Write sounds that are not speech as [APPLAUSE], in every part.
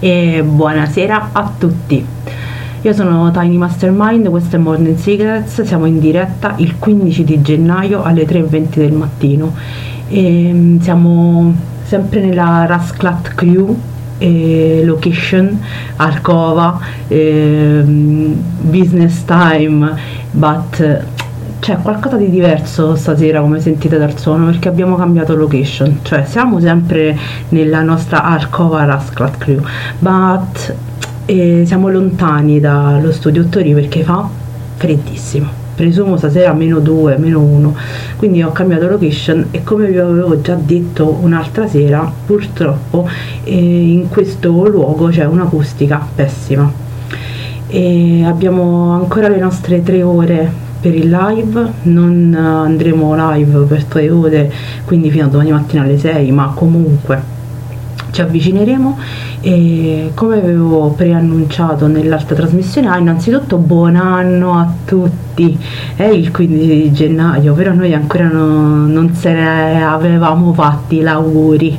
e buonasera a tutti. Io sono Tiny Mastermind, questo è Morning Secrets, siamo in diretta il 15 di gennaio alle 3.20 del mattino e mm, siamo sempre nella Rasclat Crew eh, location Arcova eh, business time but c'è qualcosa di diverso stasera come sentite dal suono perché abbiamo cambiato location. Cioè siamo sempre nella nostra Arcova Rasclat Crew. But eh, siamo lontani dallo studio Tori perché fa freddissimo. Presumo stasera meno 2, meno 1 quindi ho cambiato location e come vi avevo già detto un'altra sera purtroppo eh, in questo luogo c'è un'acustica pessima. E abbiamo ancora le nostre tre ore per il live, non andremo live per tre ore, quindi fino a domani mattina alle 6, ma comunque ci avvicineremo. E come avevo preannunciato nell'altra trasmissione, ah, innanzitutto buon anno a tutti, è il 15 di gennaio, però noi ancora no, non se ne avevamo fatti l'auguri,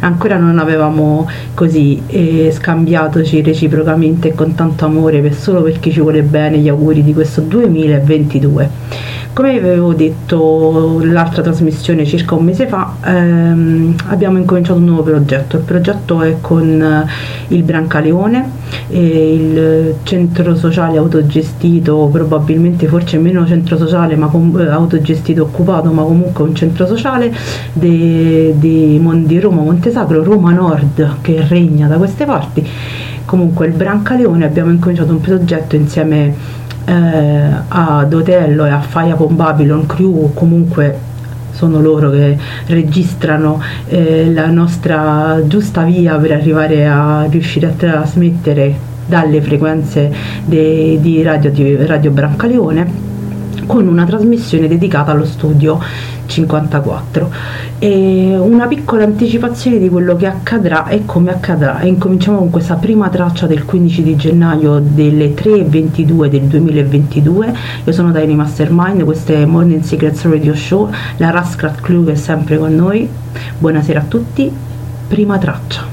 ancora non avevamo così eh, scambiatoci reciprocamente con tanto amore per solo perché ci vuole bene gli auguri di questo 2022. Come avevo detto l'altra trasmissione circa un mese fa, ehm, abbiamo incominciato un nuovo progetto. Il progetto è con eh, il Brancaleone, il centro sociale autogestito, probabilmente forse meno centro sociale ma com- eh, autogestito occupato, ma comunque un centro sociale di di Roma Montesacro, Roma Nord che regna da queste parti. Comunque il Brancaleone abbiamo incominciato un progetto insieme eh, ad Otello e a Fire con Babylon Crew comunque sono loro che registrano eh, la nostra giusta via per arrivare a riuscire a trasmettere dalle frequenze de, di, radio, di Radio Brancaleone con una trasmissione dedicata allo studio 54 e una piccola anticipazione di quello che accadrà e come accadrà. E incominciamo con questa prima traccia del 15 di gennaio delle 3.22 del 2022 io sono Tiny Mastermind questo è Morning Secrets Radio Show la Rascrat Clue che è sempre con noi. Buonasera a tutti prima traccia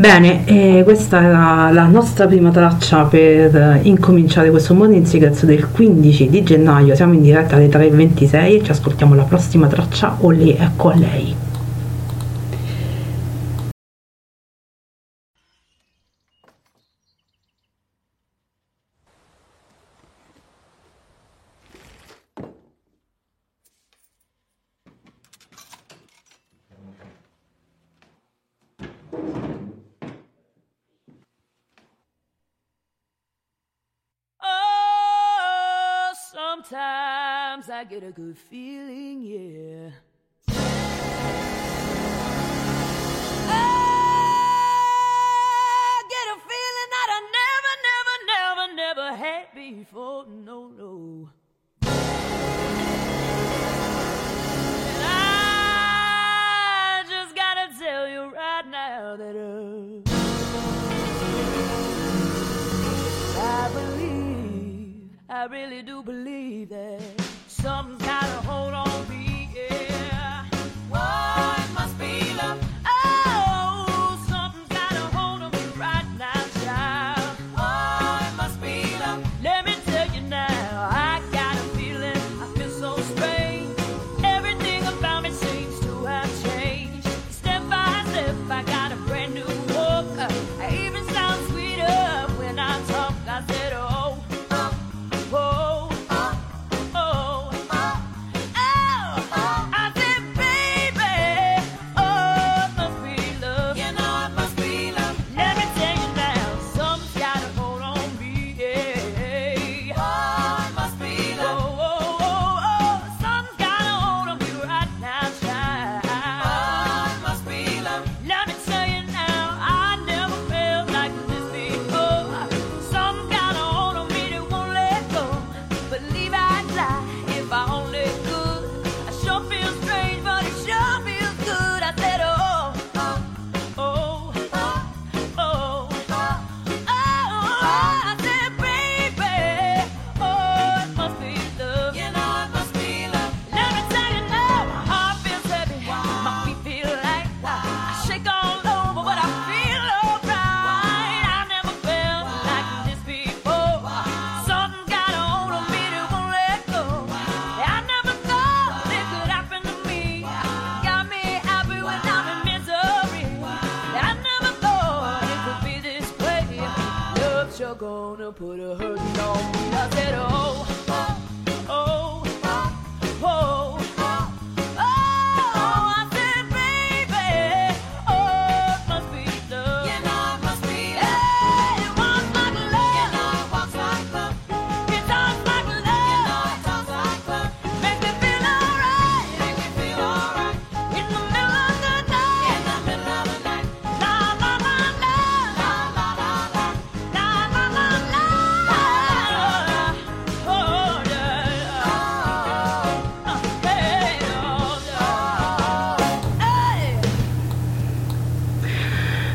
Bene, eh, questa è la, la, nostra prima traccia per eh, incominciare questo mondo in Secrets del 15 di gennaio. Siamo in diretta alle 3.26 e ci ascoltiamo la prossima traccia. Olli, ecco a lei. good feel.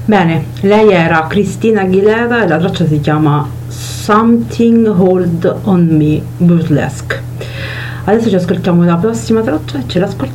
Bene, lei era Cristina Aguilera e la traccia si chiama Something Hold on Me Burlesque. Adesso ci ascoltiamo la prossima traccia e ce l'ascoltiamo.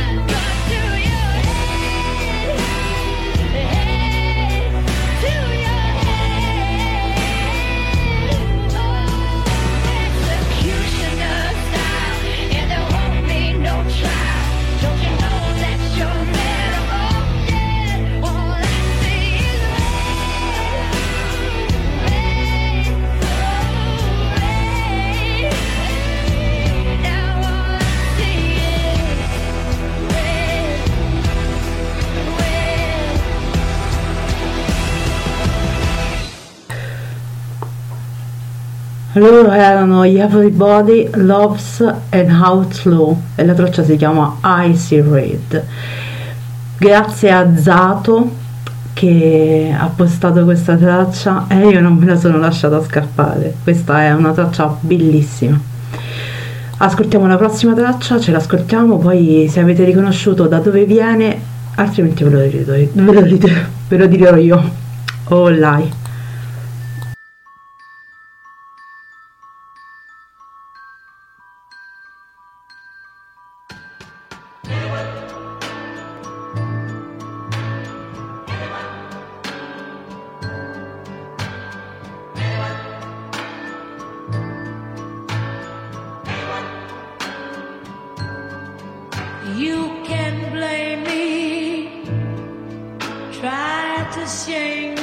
Loro erano gli Everybody Loves an Outlaw e la traccia si chiama Icy Red. Grazie a Zato che ha postato questa traccia e io non me la sono lasciata scappare. Questa è una traccia bellissima. Ascoltiamo la prossima traccia, ce l'ascoltiamo, poi se avete riconosciuto da dove viene, altrimenti ve lo dirò, ve lo dirò, ve lo dirò io. Oh lai. You can blame me, try to shame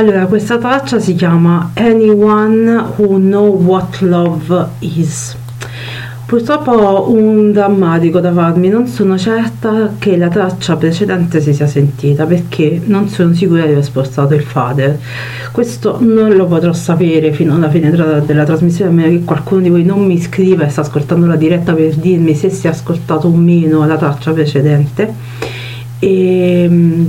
Allora, questa traccia si chiama Anyone Who Know What Love Is. Purtroppo ho un drammatico da farmi, non sono certa che la traccia precedente si sia sentita perché non sono sicura di aver spostato il fader. Questo non lo potrò sapere fino alla fine della, della trasmissione, a meno che qualcuno di voi non mi scriva e sta ascoltando la diretta per dirmi se si è ascoltato o meno la traccia precedente. E, mm,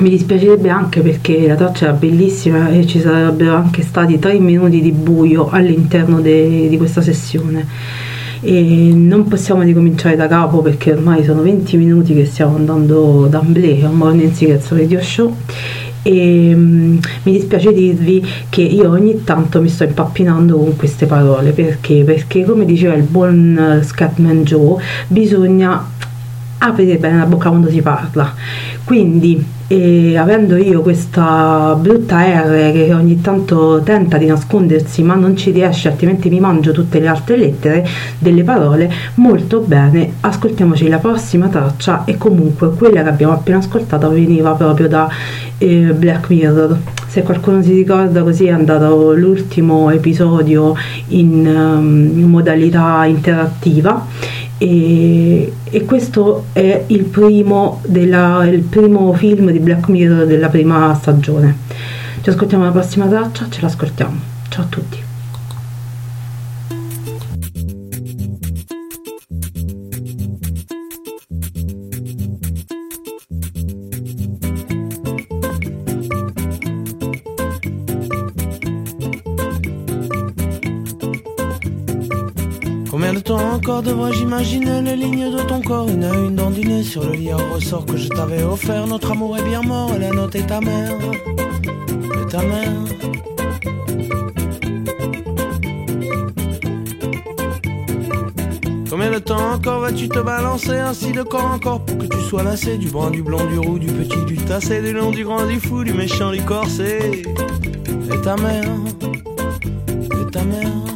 mi dispiacerebbe anche perché la traccia era bellissima e ci sarebbero anche stati tre minuti di buio all'interno de- di questa sessione. E non possiamo ricominciare da capo perché ormai sono 20 minuti che stiamo andando d'amblè a un Morning Secrets Radio Show e mm, mi dispiace dirvi che io ogni tanto mi sto impappinando con queste parole perché? Perché come diceva il buon eh, Scatman Joe bisogna aprire bene la bocca quando si parla quindi e avendo io questa brutta R che ogni tanto tenta di nascondersi ma non ci riesce altrimenti mi mangio tutte le altre lettere delle parole molto bene ascoltiamoci la prossima traccia e comunque quella che abbiamo appena ascoltato veniva proprio da eh, Black Mirror. Se qualcuno si ricorda così è andato l'ultimo episodio in, um, in modalità interattiva e, e questo è il primo, della, il primo film di Black Mirror della prima stagione. Ci ascoltiamo la prossima traccia, ce l'ascoltiamo. Ciao a tutti. De temps encore devrais-je imaginer les lignes de ton corps. Une à une sur le lit au ressort que je t'avais offert. Notre amour est bien mort la note est ta mère. Et ta mère. Combien de temps encore vas-tu te balancer ainsi de corps en corps Pour que tu sois lassé du brun, du blond, du roux, du petit, du tassé Du long, du grand, du fou, du méchant, du corsé. Et ta mère. Et ta mère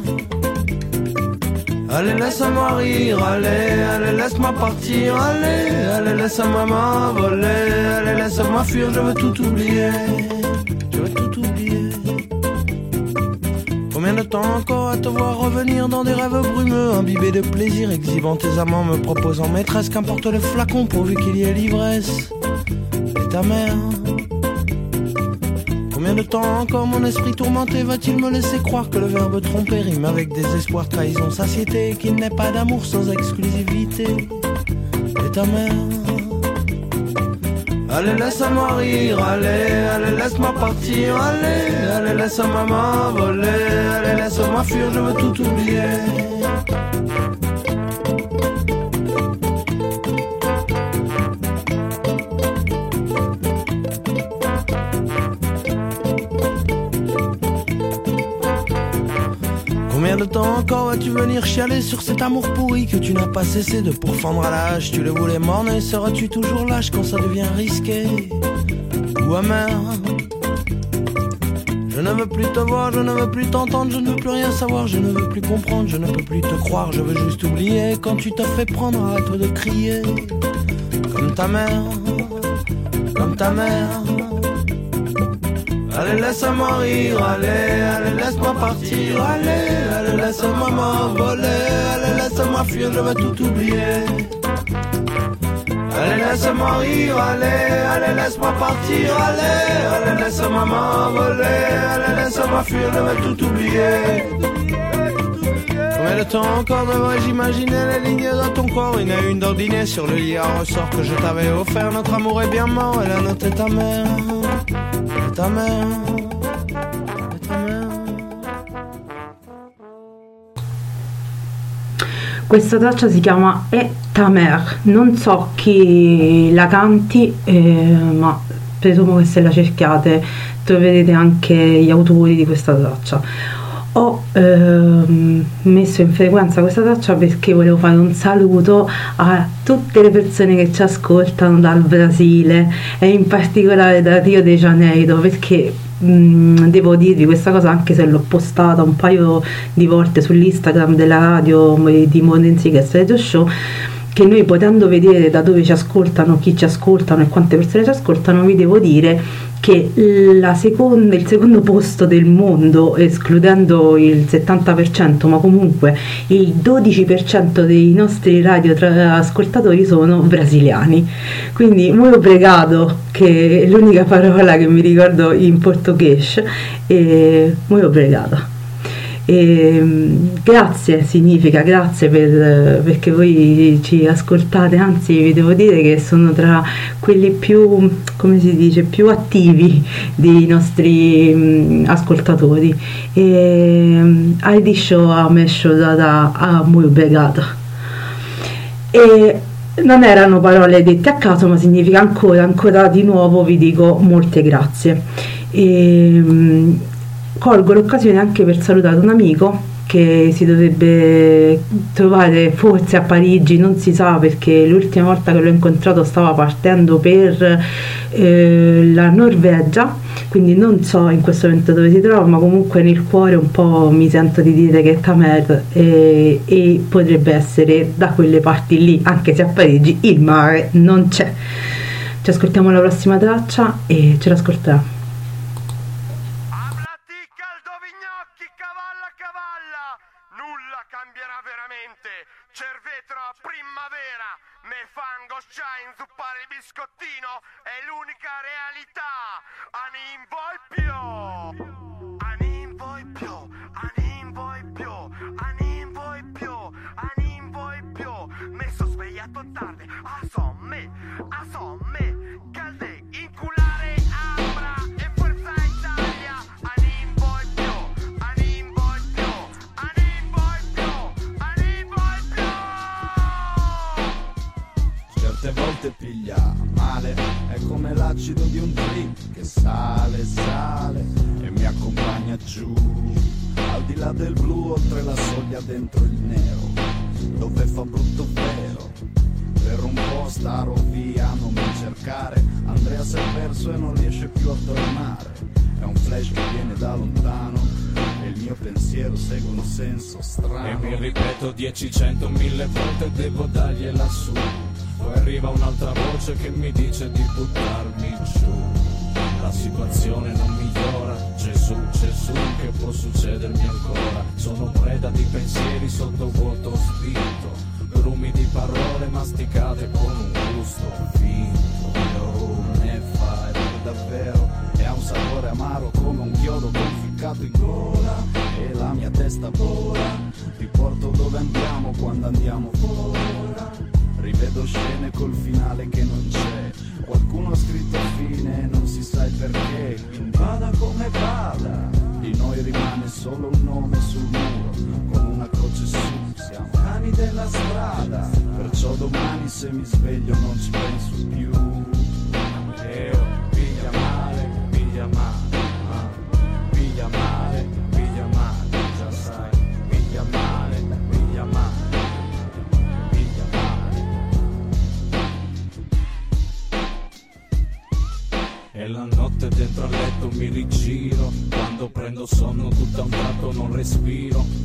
Allez, laisse-moi rire, allez, allez, laisse-moi partir, allez, allez, laisse-moi m'envoler, allez, laisse-moi fuir, je veux tout oublier, je veux tout oublier. Combien de temps encore à te voir revenir dans des rêves brumeux, imbibés de plaisir, exhibant tes amants, me proposant maîtresse, qu'importe le flacon pourvu qu'il y ait l'ivresse, et ta mère. Combien de temps encore mon esprit tourmenté va-t-il me laisser croire que le verbe tromper rime avec désespoir, trahison, satiété, qu'il n'est pas d'amour sans exclusivité Et ta mère Allez laisse-moi rire, allez, allez laisse-moi partir, allez, allez laisse-moi m'envoler, allez laisse-moi fuir, je veux tout oublier. Encore vas-tu venir chialer sur cet amour pourri que tu n'as pas cessé de pourfendre à hache? Tu le voulais morner, seras-tu toujours lâche quand ça devient risqué? Ou amer? Je ne veux plus te voir, je ne veux plus t'entendre, je ne veux plus rien savoir, je ne veux plus comprendre, je ne peux plus te croire, je veux juste oublier Quand tu te fais prendre, arrête de crier. Comme ta mère, comme ta mère Allez, laisse-moi rire, allez, allez, laisse-moi partir, allez, allez, laisse-moi m'envoler, allez, laisse-moi fuir, je veux tout oublier. Allez, laisse-moi rire, allez, allez, laisse-moi partir, allez, allez, laisse-moi m'envoler, allez, laisse-moi fuir, je veux tout oublier. Combien de temps encore devrais-je imaginer les lignes de ton corps? Une à une d'ordinaire sur le lit à ressort que je t'avais offert Notre amour est bien mort la note est ta mère ta mère Questa traccia si chiama E Tamer, non so chi la canti, eh, ma presumo che se la cerchiate troverete anche gli autori di questa traccia. Ho ehm, messo in frequenza questa traccia perché volevo fare un saluto a tutte le persone che ci ascoltano dal Brasile e in particolare da Rio de Janeiro perché mh, devo dirvi questa cosa anche se l'ho postata un paio di volte sull'Instagram della radio di che è Radio Show che noi potendo vedere da dove ci ascoltano, chi ci ascoltano e quante persone ci ascoltano, vi devo dire che seconda- il secondo posto del mondo, escludendo il 70%, ma comunque il 12% dei nostri radioascoltatori sono brasiliani. Quindi molto pregato, che è l'unica parola che mi ricordo in portoghese, e molto pregato. E, mm, grazie significa grazie per- perché voi ci ascoltate, anzi vi devo dire che sono tra quelli più, come si dice, più attivi dei nostri mm, ascoltatori. E mm, Heidi Show ha messo da a muy obrigado. E non erano parole dette a caso, ma significa ancora, ancora di nuovo vi dico molte grazie. E, mm, colgo l'occasione anche per salutare un amico che si dovrebbe trovare forse a Parigi, non si sa perché l'ultima volta che l'ho incontrato stava partendo per eh, la Norvegia, quindi non so in questo momento dove si trova, ma comunque nel cuore un po' mi sento di dire che è Tamer eh, e potrebbe essere da quelle parti lì, anche se a Parigi il mare non c'è. Ci ascoltiamo la prossima traccia e ce l'ascolterà. Volte piglia male, è come l'acido di un trip che sale, sale e mi accompagna giù. Al di là del blu, oltre la soglia, dentro il nero, dove fa brutto vero. Per un po' starò via, non mi cercare. Andrea si è perso e non riesce più a tornare. È un flash che viene da lontano e il mio pensiero segue un senso strano. E mi ripeto 10, 100, mille volte devo dargliela su. Poi arriva un'altra voce che mi dice di buttarmi giù. La situazione non migliora, Gesù, Gesù, che può succedermi ancora? Sono preda di pensieri sotto vuoto spinto, grumi di parole masticate con un gusto finto. Io ne fai davvero e ha un sapore amaro come un chiodo conficcato in gola e la mia testa vola riporto dove andiamo quando andiamo fuori rivedo scene col finale che non c'è. Qualcuno ha scritto fine non si sa il perché. Vada come vada di noi rimane solo un nome sul muro con una croce su. Siamo cani della strada. Perciò domani se mi sveglio non ci penso più this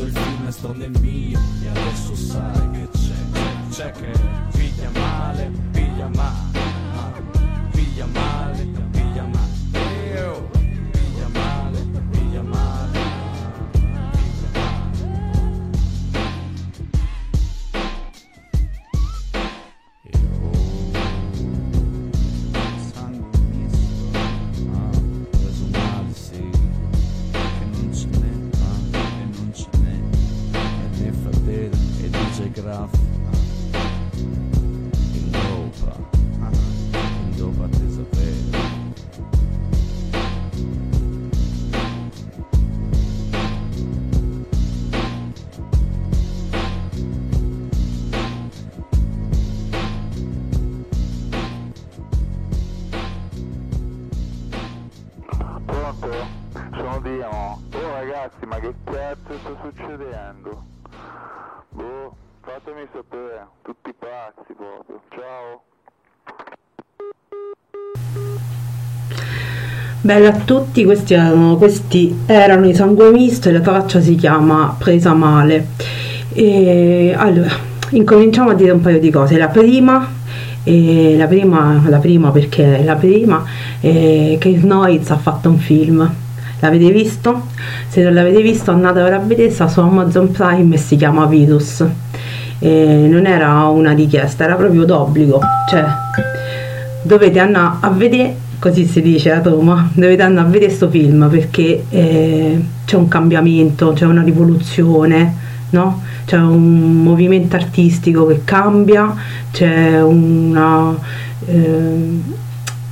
Guardo il film e sto nel mio e adesso sai che c'è c'è che piglia male piglia male piglia male Graf, in dopa, in dopa te sapere. Pronto? Sono Dimo. Oh ragazzi, ma che cazzo sta succedendo? Fatemi sapere, tutti pazzi proprio. Ciao. Bella a tutti, questi erano, questi erano i sangue misto e la traccia si chiama Presa male. E allora, incominciamo a dire un paio di cose. La prima, eh, la prima, la prima perché è la prima, eh, che Noiz ha fatto un film. L'avete visto? Se non l'avete visto andate ora a vedere, sta su Amazon Prime e si chiama Virus. Eh, non era una richiesta, era proprio d'obbligo. Cioè, dovete andare a vedere così si dice a Roma, dovete andare a vedere questo film perché eh, c'è un cambiamento, c'è una rivoluzione, no? c'è un movimento artistico che cambia, c'è una eh,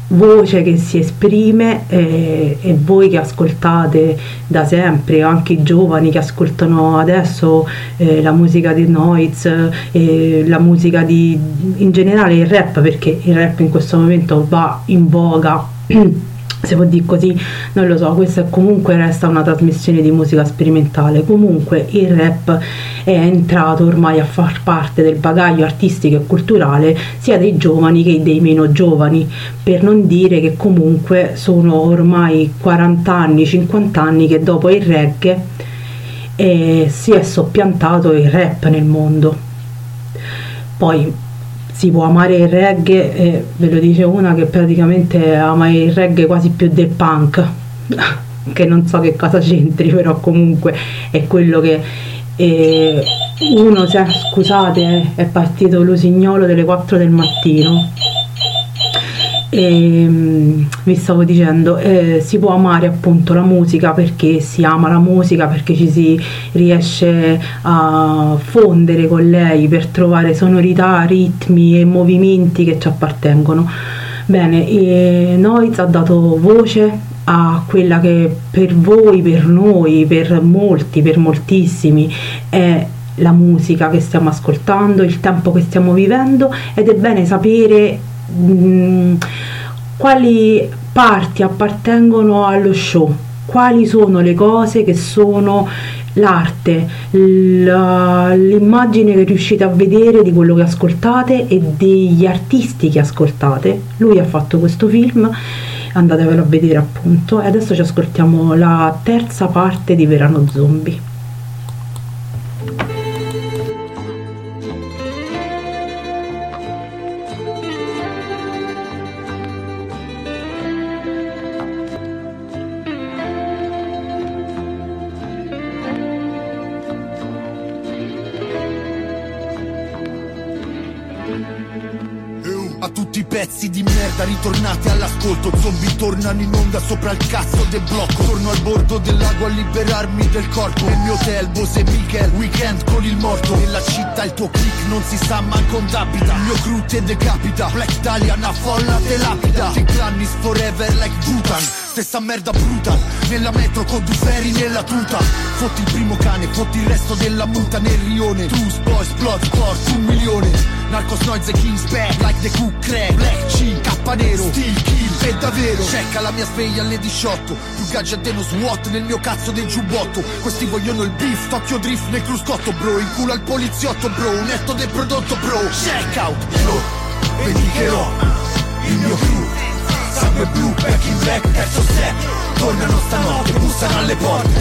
voce che si esprime eh, e voi che ascoltate da sempre, anche i giovani che ascoltano adesso eh, la musica di Noiz, eh, la musica di in generale il rap perché il rap in questo momento va in voga [CLEARS THROAT] se può dire così, non lo so, questa comunque resta una trasmissione di musica sperimentale, comunque il rap è entrato ormai a far parte del bagaglio artistico e culturale sia dei giovani che dei meno giovani, per non dire che comunque sono ormai 40 anni, 50 anni che dopo il reggae eh, si è soppiantato il rap nel mondo. Poi si può amare il reggae, e ve lo dice una che praticamente ama il reggae quasi più del punk, [LAUGHS] che non so che cosa c'entri, però comunque è quello che eh, uno, se, scusate, è partito l'usignolo delle 4 del mattino. E, mm, vi stavo dicendo, eh, si può amare appunto la musica perché si ama la musica, perché ci si riesce a fondere con lei per trovare sonorità, ritmi e movimenti che ci appartengono. Bene, e Noiz ha dato voce a quella che per voi, per noi, per molti, per moltissimi è la musica che stiamo ascoltando, il tempo che stiamo vivendo ed è bene sapere mh, quali parti appartengono allo show, quali sono le cose che sono l'arte, la- l'immagine che riuscite a vedere di quello che ascoltate e degli artisti che ascoltate. Lui ha fatto questo film, andatevelo a vedere appunto e adesso ci ascoltiamo la terza parte di Verano Zombie. Ritornati all'ascolto. Zombie tornano in onda sopra il cazzo del blocco. Torno al bordo del lago a liberarmi del corpo. Nel mio hotel, Bose Miguel, weekend con il morto. Nella città il tuo click non si sa manco un dabita Il mio crew te decapita, Black Italian a folla te lapida. The clan is forever like Bhutan Stessa merda brutal Nella metro con due ferri nella tuta. Fotti il primo cane, fotti il resto della muta nel rione. Truce, boys, blood, sport, un milione. Narcos Noise Kings back like the cook crack. Black C, K nero, Steel kill, è davvero. Checca la mia sveglia alle 18 Più gadget dello SWAT nel mio cazzo del giubbotto. Questi vogliono il beef, Tokyo Drift nel cruscotto bro. In culo al poliziotto bro, un netto del prodotto bro. Check out, io vendicherò. Il mio crew Sangue blu, back in black, terzo step Tornano stanotte, bussano alle porte.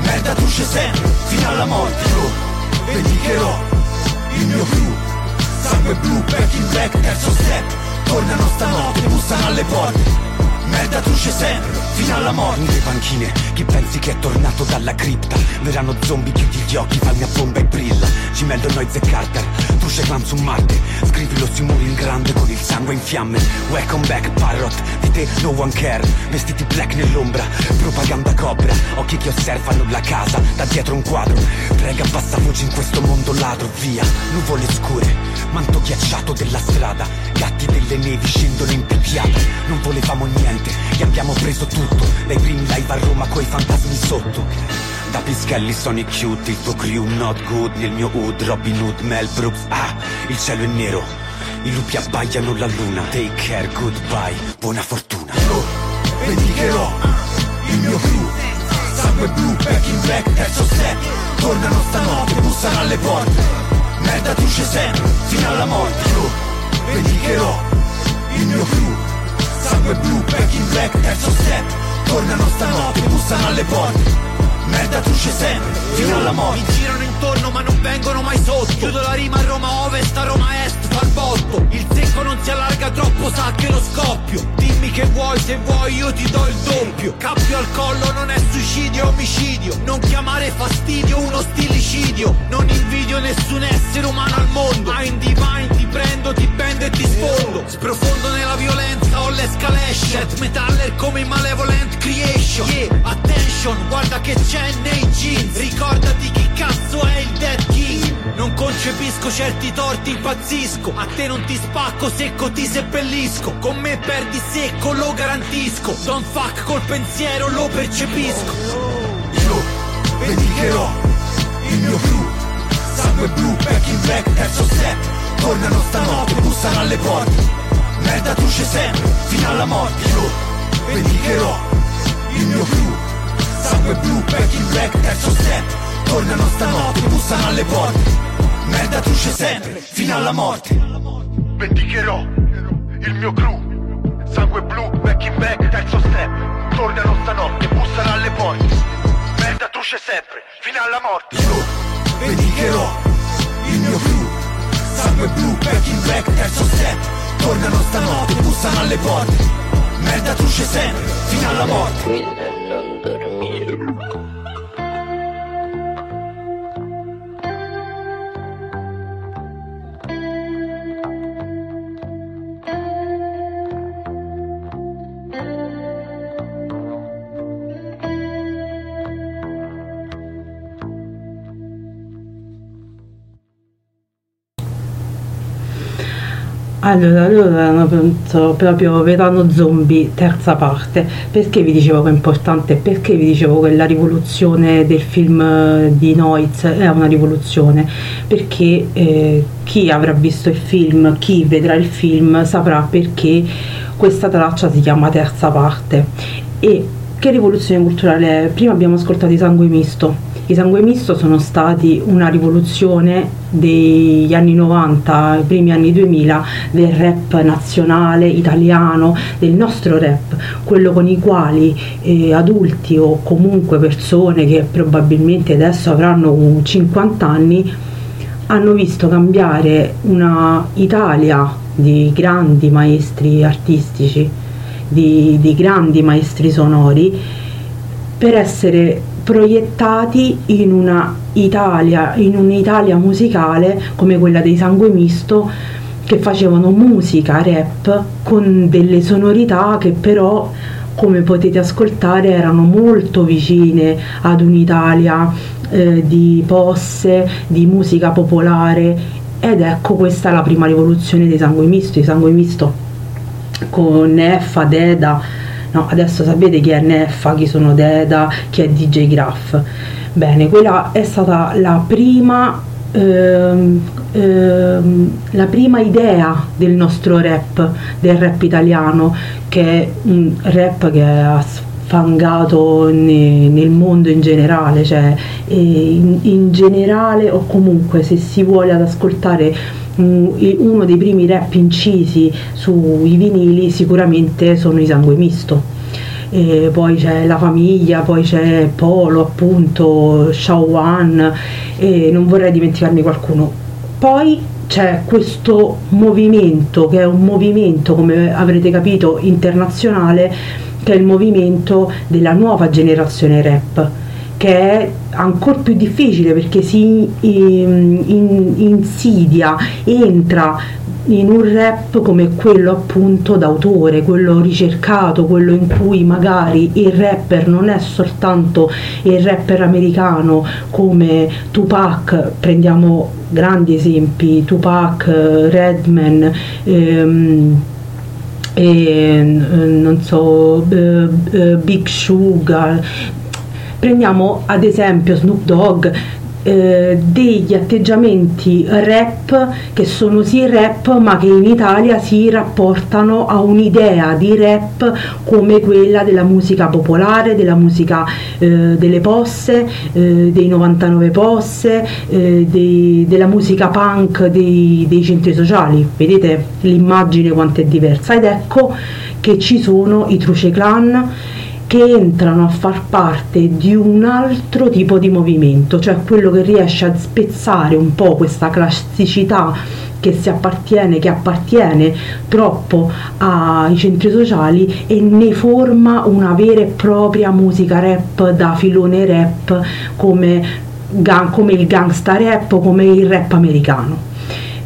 Merda truce sempre, fino alla morte Io vendicherò il mio crew Sangue blu, back in black, terzo step Tornano stanotte, bussano alle porte. Merda truce sempre, fino alla morte. Le panchine, chi pensi che è tornato dalla cripta? Verranno zombie, chiudi gli occhi, fai una bomba e brilla. Cimeldo, Noiz e Carter, truce clan su Marte. Scrivilo sui muri in grande con il sangue in fiamme. Welcome back, Parrot, di te no one care. Vestiti black nell'ombra, propaganda cobra Occhi che osservano la casa, da dietro un quadro. Prega bassa voce in questo mondo ladro, via. Nuvole scure, manto ghiacciato della strada. Gatti delle nevi scendono in picchiata Non volevamo niente, gli abbiamo preso tutto Dai primi live a Roma coi fantasmi sotto. Da Pischelli Sonic Cute, il tuo crew not good Nel mio hood, Robin Hood, Mel Brooks. Ah, il cielo è nero I lupi abbaiano la luna. Take care, goodbye, buona fortuna. Vendicherò il mio crew. Sangue blu, back in black, terzo step Tornano stanotte, bussano alle porte. Merda truce sempre, fino alla morte. Io vendicherò il mio crew. Sangue blu, back in black, terzo step Tornano stanotte, bussano alle porte. Merda truce sempre, fino alla morte. Girano intorno ma non vengono mai sotto. Chiudo la rima a Roma Ovest, a Roma Est, fa il botto. Il secco non si allarga troppo, sa che lo scoppio. Dimmi che vuoi, se vuoi io ti do il doppio. Cappio al collo non è suicidio, è omicidio. Non chiamare fastidio uno stilicidio. Non invidio nessun essere umano al mondo. Ma in divine ti prendo, ti bendo e ti sfondo. Sprofondo nella violenza, ho l'escalation. Death metaller come in malevolent creation. Yeah, attention, guarda che c'è nei jeans. Ricordati chi cazzo è il Dead King Non concepisco certi torti, impazzisco. A te non ti spacco, secco ti seppellisco. Con me perdi secco, lo garantisco. Don't fuck col pensiero, lo percepisco. Io vendicherò il mio crew Sangue blu, back in black, terzo step Tornano stanotte, bussano alle porte. Merda truce sempre, fino alla morte. Io vendicherò il mio crew Sangue blu, back in black, terzo step Tornano stanotte, bussano alle porte. Merda truce sempre, fino alla morte. Vendicherò il mio crew Sangue blu, back in back, terzo step. Tornano stanotte, bussano alle porte. Merda truce sempre, fino alla morte. Io vendicherò il mio crew Sangue blu, back in black, terzo step. Tornano stanotte, bussano alle porte. Merda truce sempre, fino alla morte Allora, allora hanno pensato proprio Verano Zombie, terza parte. Perché vi dicevo che è importante? Perché vi dicevo che la rivoluzione del film eh, di Noiz è una rivoluzione? Perché eh, chi avrà visto il film, chi vedrà il film saprà perché questa traccia si chiama terza parte. E che rivoluzione culturale è? Prima abbiamo ascoltato i sangue misto. I sangue misto sono stati una rivoluzione degli anni 90, i primi anni 2000 del rap nazionale italiano, del nostro rap, quello con i quali eh, adulti o comunque persone che probabilmente adesso avranno un 50 anni hanno visto cambiare una Italia di grandi maestri artistici, di, di grandi maestri sonori per essere proiettati in una Italia, in un'Italia musicale come quella dei Sangue Misto che facevano musica rap con delle sonorità che però come potete ascoltare erano molto vicine ad un'Italia eh, di posse, di musica popolare. Ed ecco questa è la prima rivoluzione dei sangue misto, i sangue misto con Neffa, Deda, no adesso sapete chi è Neffa, chi sono Deda, chi è DJ Graff. Bene, quella è stata la prima ehm, ehm, la prima idea del nostro rap, del rap italiano, che è un rap che ha sfangato ne- nel mondo in generale, cioè eh, in, in generale o comunque se si vuole ad ascoltare uno dei primi rap incisi sui vinili sicuramente sono i sangue misto. E poi c'è la famiglia, poi c'è Polo appunto, Shawan e non vorrei dimenticarmi qualcuno. Poi c'è questo movimento che è un movimento, come avrete capito, internazionale, che è il movimento della nuova generazione rap che è ancora più difficile perché si in- in- insidia, entra in un rap come quello appunto d'autore, quello ricercato, quello in cui magari il rapper non è soltanto il rapper americano come Tupac, prendiamo grandi esempi, Tupac, Redman, ehm, e non so, eh, eh, Big Sugar, prendiamo ad esempio Snoop Dogg eh, degli atteggiamenti rap che sono sì rap ma che in Italia si rapportano a un'idea di rap come quella della musica popolare, della musica eh, delle posse, eh, dei 99 posse, eh, dei- della musica punk dei, dei centri sociali. Vedete l'immagine quanto è diversa ed ecco che ci sono i Truce Clan che entrano a far parte di un altro tipo di movimento, cioè quello che riesce a spezzare un po' questa classicità che si appartiene, che appartiene troppo ai centri sociali e ne forma una vera e propria musica rap da filone rap come, come il gangsta rap o come il rap americano.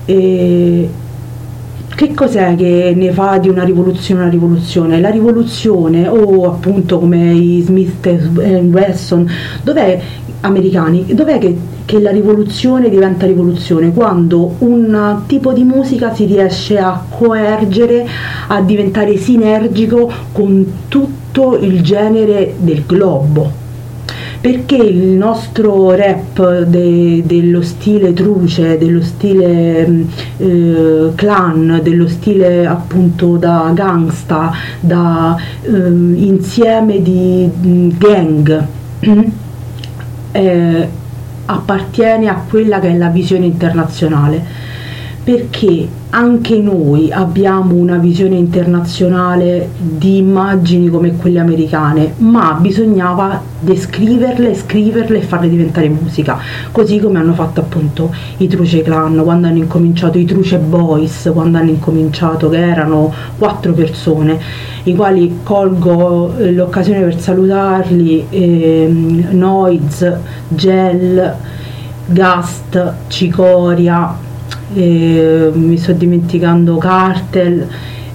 E che cos'è che ne fa di una rivoluzione una rivoluzione? La rivoluzione, o appunto come i Smith e Wesson, dov'è americani, dov'è che, che la rivoluzione diventa rivoluzione? Quando un tipo di musica si riesce a coergere, a diventare sinergico con tutto il genere del globo perché il nostro rap de- dello stile truce, dello stile mh, eh, clan, dello stile appunto da gangsta, da ehm, insieme di mh, gang, [CLEARS THROAT] eh, appartiene a quella che è la visione internazionale perché anche noi abbiamo una visione internazionale di immagini come quelle americane, ma bisognava descriverle, scriverle e farle diventare musica, così come hanno fatto appunto i Truce Clan, quando hanno incominciato i Truce Boys, quando hanno incominciato che erano quattro persone, i quali colgo eh, l'occasione per salutarli, ehm, Noiz, Gel, Gast, Cicoria, eh, mi sto dimenticando Cartel,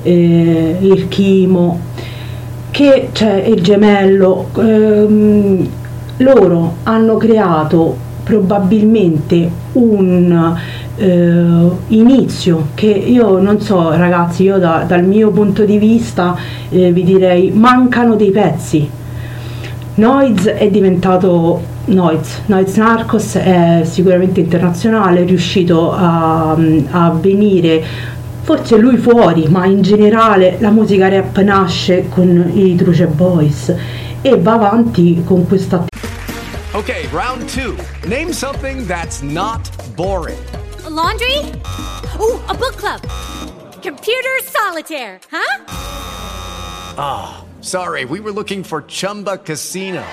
eh, il Chimo, che c'è il gemello, ehm, loro hanno creato probabilmente un eh, inizio che io non so ragazzi, io da- dal mio punto di vista eh, vi direi mancano dei pezzi. Noiz è diventato Noiz, Noiz Narcos è sicuramente internazionale, è riuscito a, a venire forse lui fuori, ma in generale la musica rap nasce con i Truce Boys e va avanti con questa Okay, round two. Name something that's not boring. laundry? Ooh, a book club. Computer solitaire, huh? Ah, sorry, we were looking for Chumba Casino.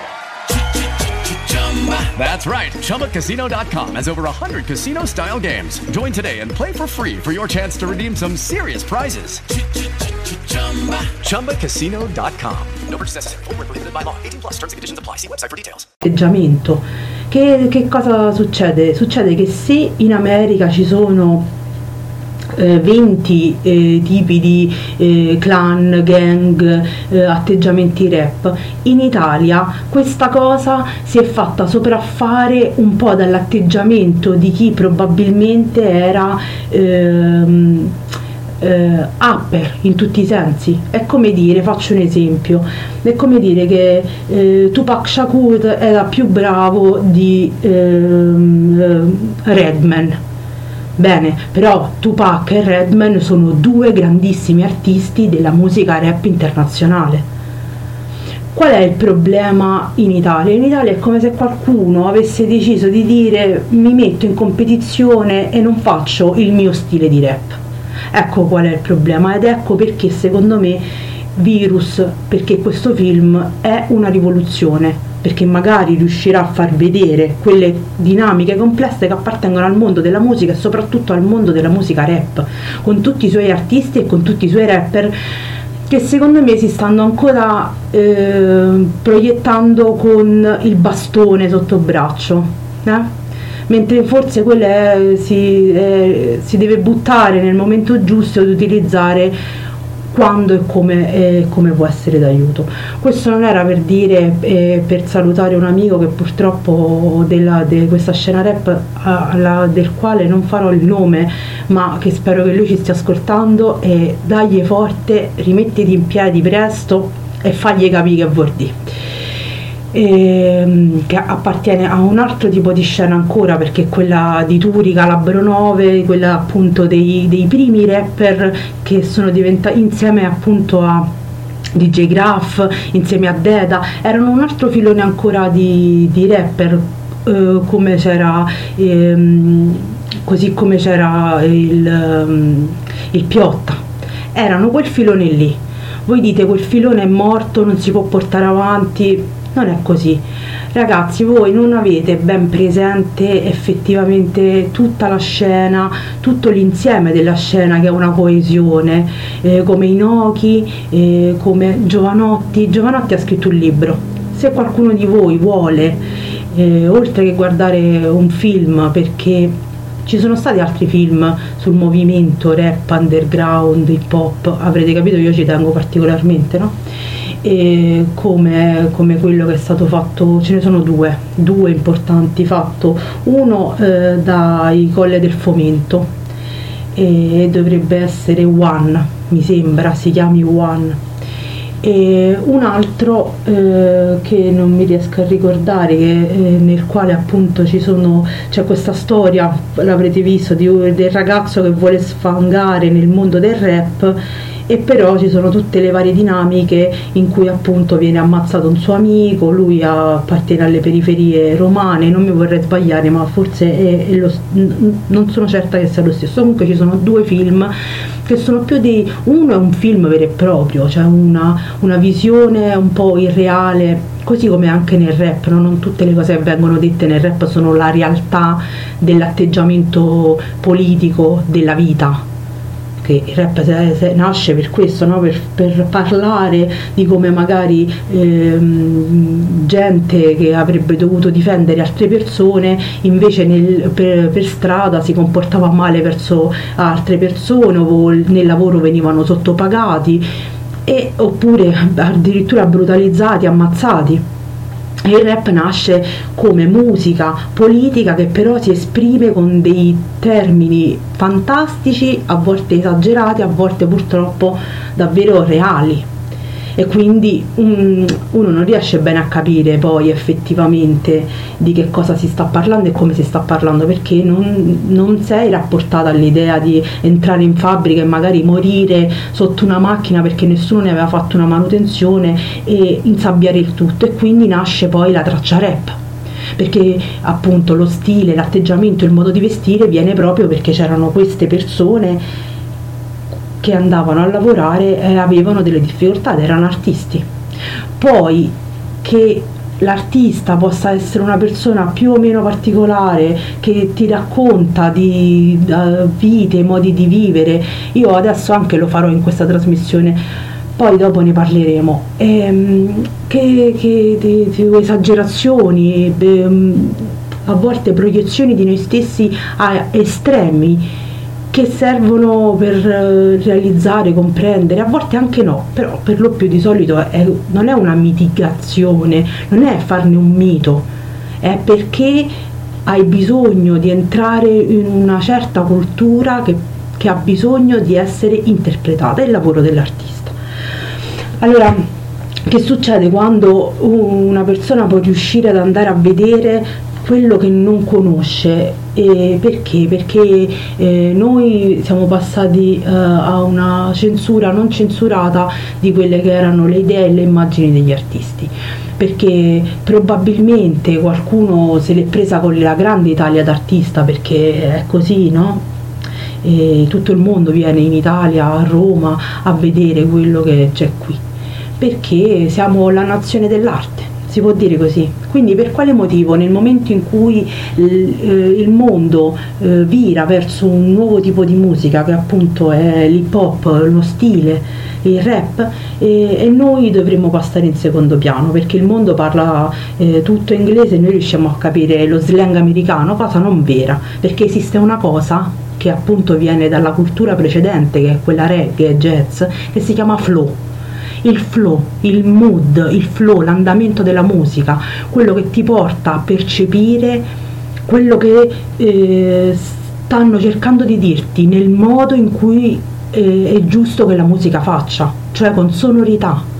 That's right. ChumbaCasino.com has over 100 casino style games. Join today and play for free for your chance to redeem some serious prizes. ChumbaCasino.com. No purchase necessary. Void where prohibited by law. 18 plus terms and conditions apply. See website for details. atteggiamento. Che, che cosa succede? Succede che se in America ci sono eh, 20 eh, tipi di eh, clan, gang, eh, atteggiamenti rap. In Italia questa cosa si è fatta sopraffare un po' dall'atteggiamento di chi probabilmente era ehm, eh, upper in tutti i sensi. È come dire, faccio un esempio, è come dire che eh, Tupac Shakur era più bravo di ehm, eh, Redman. Bene, però Tupac e Redman sono due grandissimi artisti della musica rap internazionale. Qual è il problema in Italia? In Italia è come se qualcuno avesse deciso di dire mi metto in competizione e non faccio il mio stile di rap. Ecco qual è il problema ed ecco perché secondo me Virus, perché questo film è una rivoluzione, perché magari riuscirà a far vedere quelle dinamiche complesse che appartengono al mondo della musica e soprattutto al mondo della musica rap, con tutti i suoi artisti e con tutti i suoi rapper che secondo me si stanno ancora eh, proiettando con il bastone sotto braccio. eh? mentre forse quello è- si, eh, si deve buttare nel momento giusto ed utilizzare quando e come, e come può essere d'aiuto. Questo non era per dire, eh, per salutare un amico che purtroppo della, di questa scena rap alla- del quale non farò il nome, ma che spero che lui ci stia ascoltando e dagli forte, rimettiti in piedi presto e fagli capire che vuol dire ehm, che appartiene a un altro tipo di scena ancora perché quella di Turi, Calabro 9, quella appunto dei, dei primi rapper che sono diventati insieme appunto a DJ Graff, insieme a Deda, erano un altro filone ancora di, di rapper eh, come c'era ehm, così come c'era il, ehm, il Piotta, erano quel filone lì. Voi dite quel filone è morto, non si può portare avanti, non è così. Ragazzi, voi non avete ben presente effettivamente tutta la scena, tutto l'insieme della scena che è una coesione, eh, come Inoki, eh, come Giovanotti. Giovanotti ha scritto un libro. Se qualcuno di voi vuole, eh, oltre che guardare un film, perché ci sono stati altri film sul movimento rap, underground, hip hop, avrete capito, io ci tengo particolarmente, no? E come, come quello che è stato fatto, ce ne sono due, due importanti fatto, uno eh, dai Colle del Fomento e dovrebbe essere One, mi sembra, si chiami One e un altro eh, che non mi riesco a ricordare che, eh, nel quale appunto ci sono c'è questa storia l'avrete visto di, del ragazzo che vuole sfangare nel mondo del rap e però ci sono tutte le varie dinamiche in cui appunto viene ammazzato un suo amico, lui appartiene alle periferie romane, non mi vorrei sbagliare ma forse è, è lo, non sono certa che sia lo stesso, comunque ci sono due film che sono più di, uno è un film vero e proprio, cioè una, una visione un po' irreale, così come anche nel rap, no? non tutte le cose che vengono dette nel rap sono la realtà dell'atteggiamento politico della vita che il rap nasce per questo, no? per, per parlare di come magari ehm, gente che avrebbe dovuto difendere altre persone invece nel- per, per strada si comportava male verso altre persone o nel lavoro venivano sottopagati e, oppure addirittura brutalizzati, ammazzati. Il rap nasce come musica politica che però si esprime con dei termini fantastici, a volte esagerati, a volte purtroppo davvero reali. E quindi mm, uno non riesce bene a capire poi effettivamente di che cosa si sta parlando e come si sta parlando perché non, non sei rapportata all'idea di entrare in fabbrica e magari morire sotto una macchina perché nessuno ne aveva fatto una manutenzione e insabbiare il tutto. E quindi nasce poi la traccia rap perché appunto lo stile, l'atteggiamento, il modo di vestire viene proprio perché c'erano queste persone che andavano a lavorare e avevano delle difficoltà ed erano artisti. Poi che l'artista possa essere una persona più o meno particolare che ti racconta di eh, vite, modi di vivere, io adesso anche lo farò in questa trasmissione, poi dopo ne parleremo, ehm, che, che di, di esagerazioni, ehm, a volte proiezioni di noi stessi a estremi che servono per eh, realizzare, comprendere, a volte anche no, però per lo più di solito è- non è una mitigazione, non è farne un mito, è perché hai bisogno di entrare in una certa cultura che, che ha bisogno di essere interpretata, è il lavoro dell'artista. Allora, che succede quando una persona può riuscire ad andare a vedere quello che non conosce? E perché? Perché eh, noi siamo passati eh, a una censura non censurata di quelle che erano le idee e le immagini degli artisti. Perché probabilmente qualcuno se l'è presa con la grande Italia d'artista perché è così, no? e tutto il mondo viene in Italia, a Roma, a vedere quello che c'è qui, perché siamo la nazione dell'arte, si può dire così. Quindi per quale motivo nel momento in cui eh, il mondo eh, vira verso un nuovo tipo di musica, che appunto è l'hip hop, lo stile, il rap, e, noi dovremmo passare in secondo piano, perché il mondo parla eh, tutto inglese e noi riusciamo a capire lo slang americano, cosa non vera, perché esiste una cosa che appunto viene dalla cultura precedente, che è quella reggae jazz, che si chiama flow. Il flow, il mood, il flow, l'andamento della musica, quello che ti porta a percepire quello che eh, stanno cercando di dirti nel modo in cui eh, è giusto che la musica faccia, cioè con sonorità.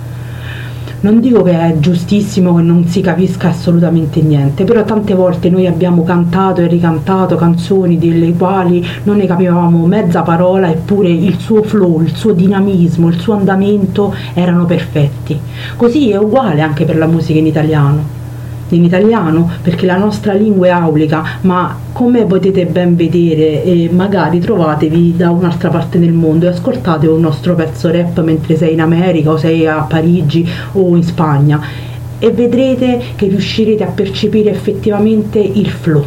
Non dico che è giustissimo che non si capisca assolutamente niente, però tante volte noi abbiamo cantato e ricantato canzoni delle quali non ne capivamo mezza parola, eppure il suo flow, il suo dinamismo, il suo andamento erano perfetti. Così è uguale anche per la musica in italiano in italiano perché la nostra lingua è aulica, ma come potete ben vedere e magari trovatevi da un'altra parte del mondo e ascoltate un nostro pezzo rap mentre sei in America o sei a Parigi o in Spagna e vedrete che riuscirete a percepire effettivamente il flow.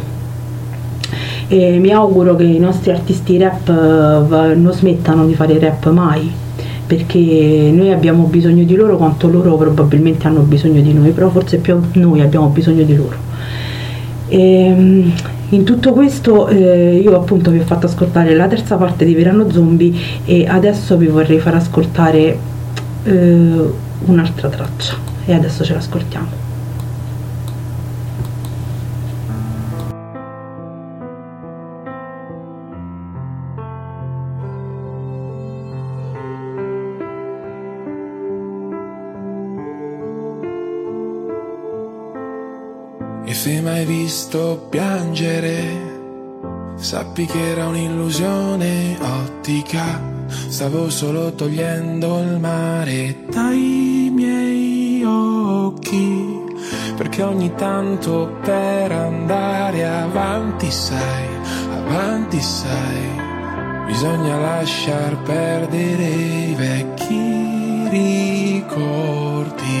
E mi auguro che i nostri artisti rap eh, non smettano di fare rap mai perché noi abbiamo bisogno di loro quanto loro probabilmente hanno bisogno di noi, però forse più noi abbiamo bisogno di loro. E, in tutto questo eh, io appunto vi ho fatto ascoltare la terza parte di Verano Zombie e adesso vi vorrei far ascoltare eh, un'altra traccia e adesso ce l'ascoltiamo. Visto piangere, sappi che era un'illusione ottica. Stavo solo togliendo il mare dai miei occhi. Perché ogni tanto per andare avanti, sai, avanti, sai, bisogna lasciar perdere i vecchi ricordi.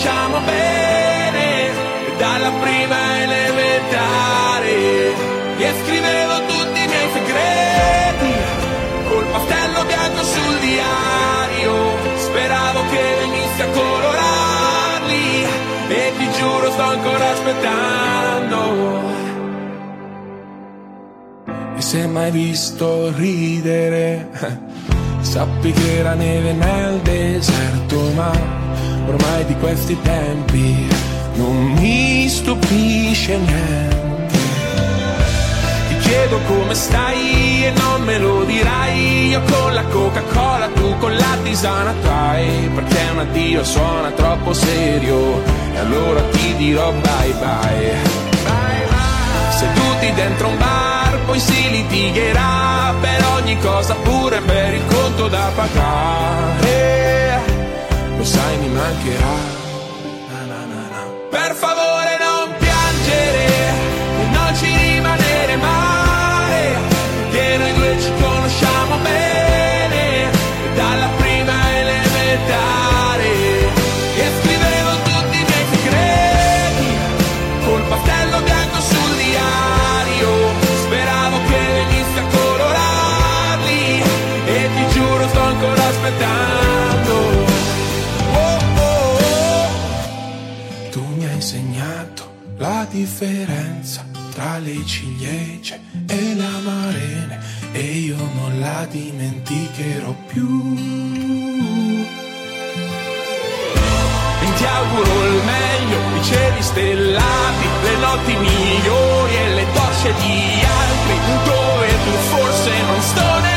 Conosciamo bene, dalla prima elementare, e scrivevo tutti i miei segreti, col pastello bianco sul diario, speravo che venissi a colorarli, e ti giuro sto ancora aspettando. E se mai visto ridere, [LAUGHS] sappi che era neve nel deserto, ma ormai di questi tempi non mi stupisce niente. Ti chiedo come stai e non me lo dirai, io con la Coca-Cola, tu con la tisana trai, perché un addio suona troppo serio, e allora ti dirò bye bye. Seduti dentro un bar, poi si litigherà per ogni cosa, pure per il conto da pagare. Lo sai, mi mancherà. Na, na, na. Per favore non piangere, differenza tra le ciliegie e le amarene e io non la dimenticherò più. E ti auguro il meglio, i cieli stellati, le notti migliori e le docce di altri, dove tu forse non stonerai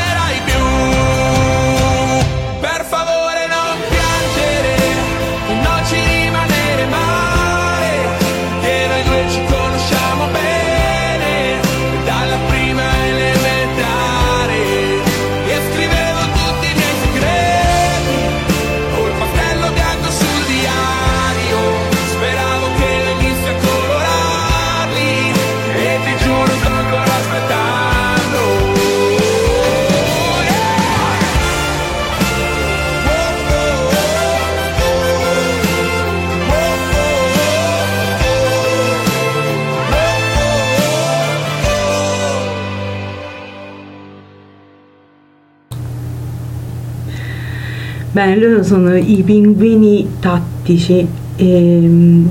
Bene, loro sono i pinguini tattici. ehm,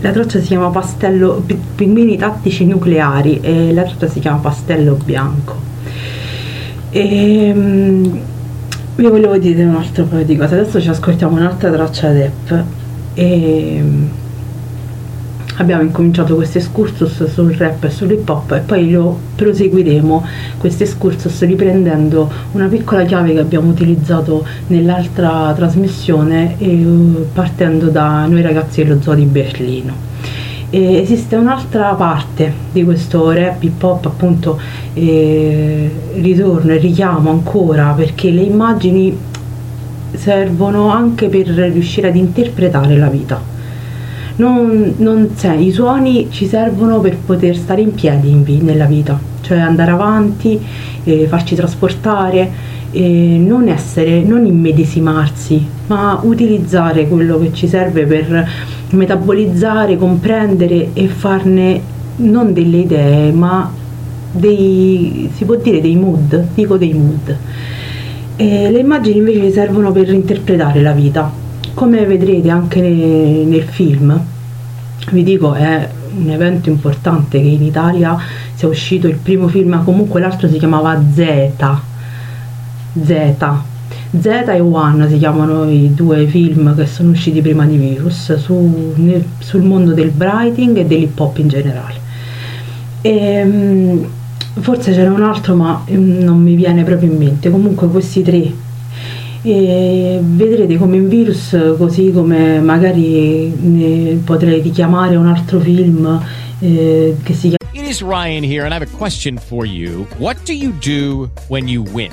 la traccia si chiama Pastello Pi- Pinguini tattici nucleari e la traccia si chiama Pastello bianco. Ehm, vi volevo dire un altro paio di cose. Adesso ci ascoltiamo un'altra traccia rap. E abbiamo incominciato questo excursus sul rap e sull'hip hop e poi lo proseguiremo questo excursus riprendendo una piccola chiave che abbiamo utilizzato nell'altra trasmissione e, uh, partendo da noi ragazzi dello zoo di Berlino. E esiste un'altra parte di questo rap hip hop appunto eh, ritorno e richiamo ancora perché le immagini servono anche per riuscire ad interpretare la vita non, non se- i suoni ci servono per poter stare in piedi in vi- nella vita, cioè andare avanti, eh, farci trasportare, eh, non essere, non immedesimarsi, ma utilizzare quello che ci serve per metabolizzare, comprendere e farne non delle idee, ma dei, si può dire dei mood, dico dei mood. E le immagini invece servono per interpretare la vita, come vedrete anche ne- nel film, vi dico è un evento importante che in Italia sia uscito il primo film, ma comunque l'altro si chiamava Z. Z. Z e One si chiamano i due film che sono usciti prima di Virus su- nel- sul mondo del writing e dell'hip hop in generale. E, forse c'era un altro ma mm, non mi viene proprio in mente. Comunque questi tre e vedrete come in virus così come magari potrei richiamare un altro film eh, che si chiama It is Ryan here, and I have a question for you. What do you do when you win?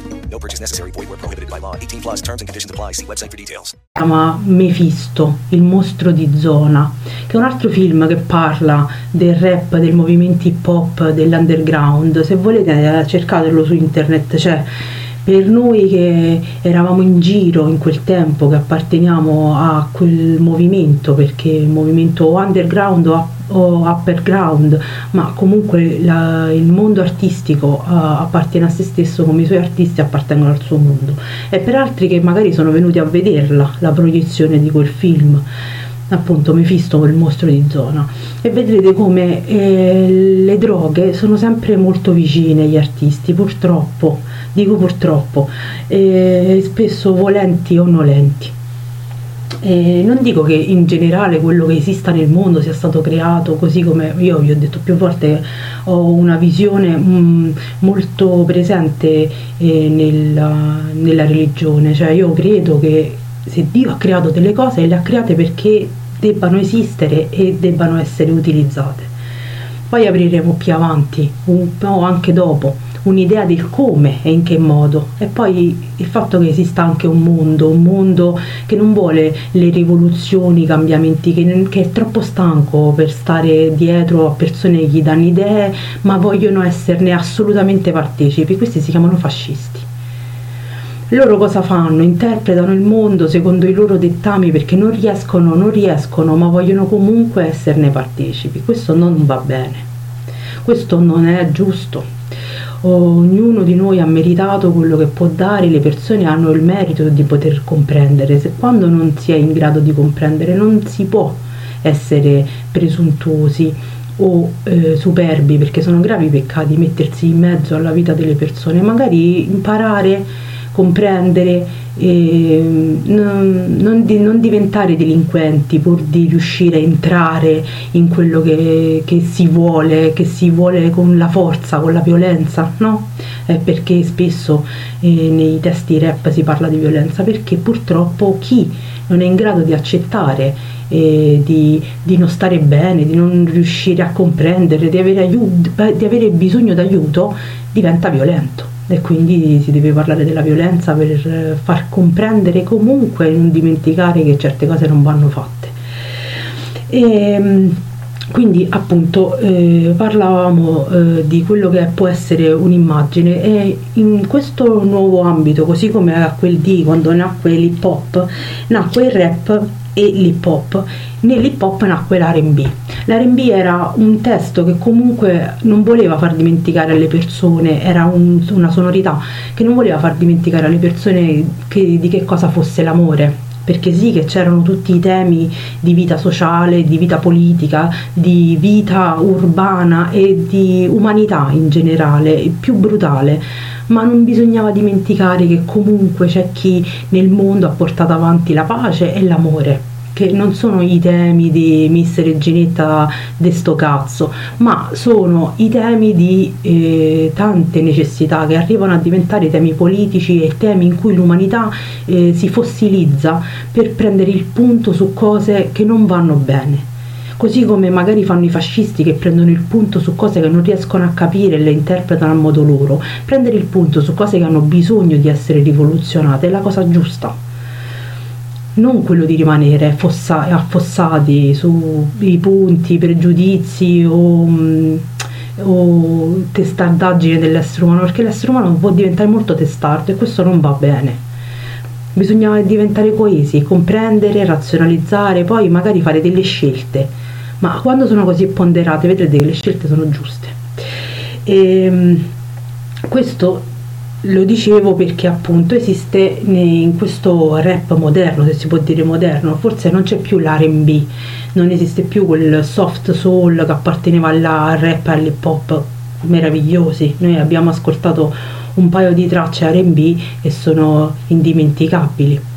No purchase necessary. Void were prohibited by law. 18 plus terms and conditions apply. See website for details. chiama Mephisto, il mostro di zona, che è un altro film che parla del rap, del movimento hip hop, dell'underground. Se volete cercatelo su internet, c'è per noi che eravamo in giro in quel tempo, che apparteniamo a quel movimento, perché il movimento underground o, o upperground, ma comunque la- il mondo artistico eh, appartiene a se stesso come i suoi artisti appartengono al suo mondo. E per altri che magari sono venuti a vederla, la proiezione di quel film appunto Mefisto il mostro di zona. E vedrete come eh, le droghe sono sempre molto vicine agli artisti purtroppo. Dico purtroppo eh, spesso volenti o nolenti E non dico che in generale quello che esista nel mondo sia stato creato così come io vi ho detto più volte, ho una visione mh, molto presente eh, nella, nella religione, cioè io credo che se Dio ha creato delle cose le ha create perché debbano esistere e debbano essere utilizzate. Poi apriremo più avanti, un po' anche dopo, un'idea del come e in che modo e poi il fatto che esista anche un mondo, un mondo che non vuole le rivoluzioni, i cambiamenti, che, che è troppo stanco per stare dietro a persone che gli danno idee ma vogliono esserne assolutamente partecipi, questi si chiamano fascisti. Loro cosa fanno? Interpretano il mondo secondo i loro dettami perché non riescono, non riescono, ma vogliono comunque esserne partecipi. Questo non va bene. Questo non è giusto. Ognuno di noi ha meritato quello che può dare, le persone hanno il merito di poter comprendere. Se quando non si è in grado di comprendere non si può essere presuntuosi o eh, superbi perché sono gravi peccati mettersi in mezzo alla vita delle persone, magari imparare comprendere, non, non, di, non, diventare delinquenti pur di riuscire a entrare in quello che, che, si vuole, che si vuole con la forza, con la violenza, no? Eh, perché spesso eh, nei testi rap si parla di violenza, perché purtroppo chi non è in grado di accettare eh, di, di, non stare bene, di non riuscire a comprendere, di avere, aiuto, di avere bisogno d'aiuto, diventa violento e quindi si deve parlare della violenza per eh, far comprendere comunque e non dimenticare che certe cose non vanno fatte. E, ehm, quindi appunto eh, parlavamo eh, di quello che può essere un'immagine e in questo nuovo ambito, così come a quel di quando nacque l'hip hop, nacque il rap e l'hip hop. Nell'hip hop nacque l'R&B. L'R&B era un testo che comunque non voleva far dimenticare alle persone, era un, una sonorità che non voleva far dimenticare alle persone che, di che cosa fosse l'amore. Perché sì che c'erano tutti i temi di vita sociale, di vita politica, di vita urbana e di umanità in generale, più brutale, ma non bisognava dimenticare che comunque c'è chi nel mondo ha portato avanti la pace e l'amore che non sono i temi di Mister Reginetta de sto cazzo, ma sono i temi di eh, tante necessità che arrivano a diventare temi politici e temi in cui l'umanità eh, si fossilizza per prendere il punto su cose che non vanno bene così come magari fanno i fascisti che prendono il punto su cose che non riescono a capire e le interpretano a modo loro, prendere il punto su cose che hanno bisogno di essere rivoluzionate è la cosa giusta. Non quello di rimanere fossa- affossati sui punti, pregiudizi o, mm, o testardaggine dell'essere umano, perché l'essere umano può diventare molto testardo e questo non va bene. Bisogna diventare coesi, comprendere, razionalizzare, poi magari fare delle scelte ma quando sono così ponderate vedrete che le scelte sono giuste. E, ehm, questo lo dicevo perché appunto esiste in questo rap moderno, se si può dire moderno, forse non c'è più l'R&B, non esiste più quel soft soul che apparteneva al rap e all'hip hop meravigliosi. Noi abbiamo ascoltato un paio di tracce R&B e sono indimenticabili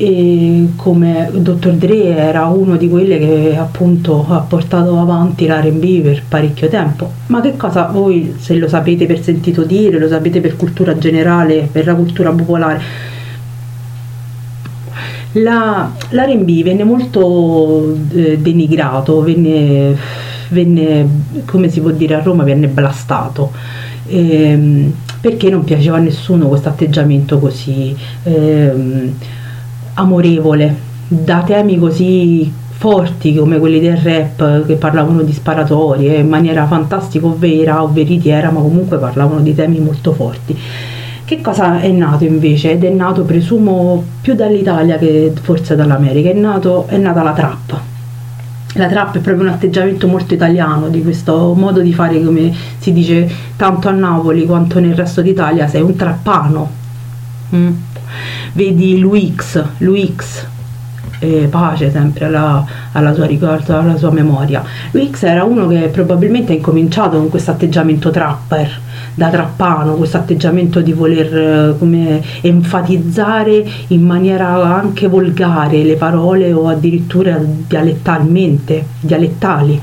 e come Dr. Dre era uno di quelli che appunto ha portato avanti l'R&B per parecchio tempo ma che cosa voi se lo sapete per sentito dire lo sapete per cultura generale per la cultura popolare la, l'R&B venne molto eh, denigrato venne, venne come si può dire a Roma venne blastato ehm, perché non piaceva a nessuno questo atteggiamento così ehm, amorevole. Da temi così forti come quelli del rap che parlavano di sparatorie in maniera fantastica o vera o veritiera ma comunque parlavano di temi molto forti. Che cosa è nato invece? ed è nato presumo più dall'Italia che forse dall'America. È, nato, è nata la trap. La trap è proprio un atteggiamento molto italiano di questo modo di fare come si dice tanto a Napoli quanto nel resto d'Italia sei un trappano mm vedi l'UX, l'UX eh, pace sempre alla, alla, sua ricordo, alla sua memoria. L'UX era uno che probabilmente ha incominciato con questo atteggiamento trapper da trappano, questo atteggiamento di voler eh, come, enfatizzare in maniera anche volgare le parole o addirittura dialettalmente, dialettali.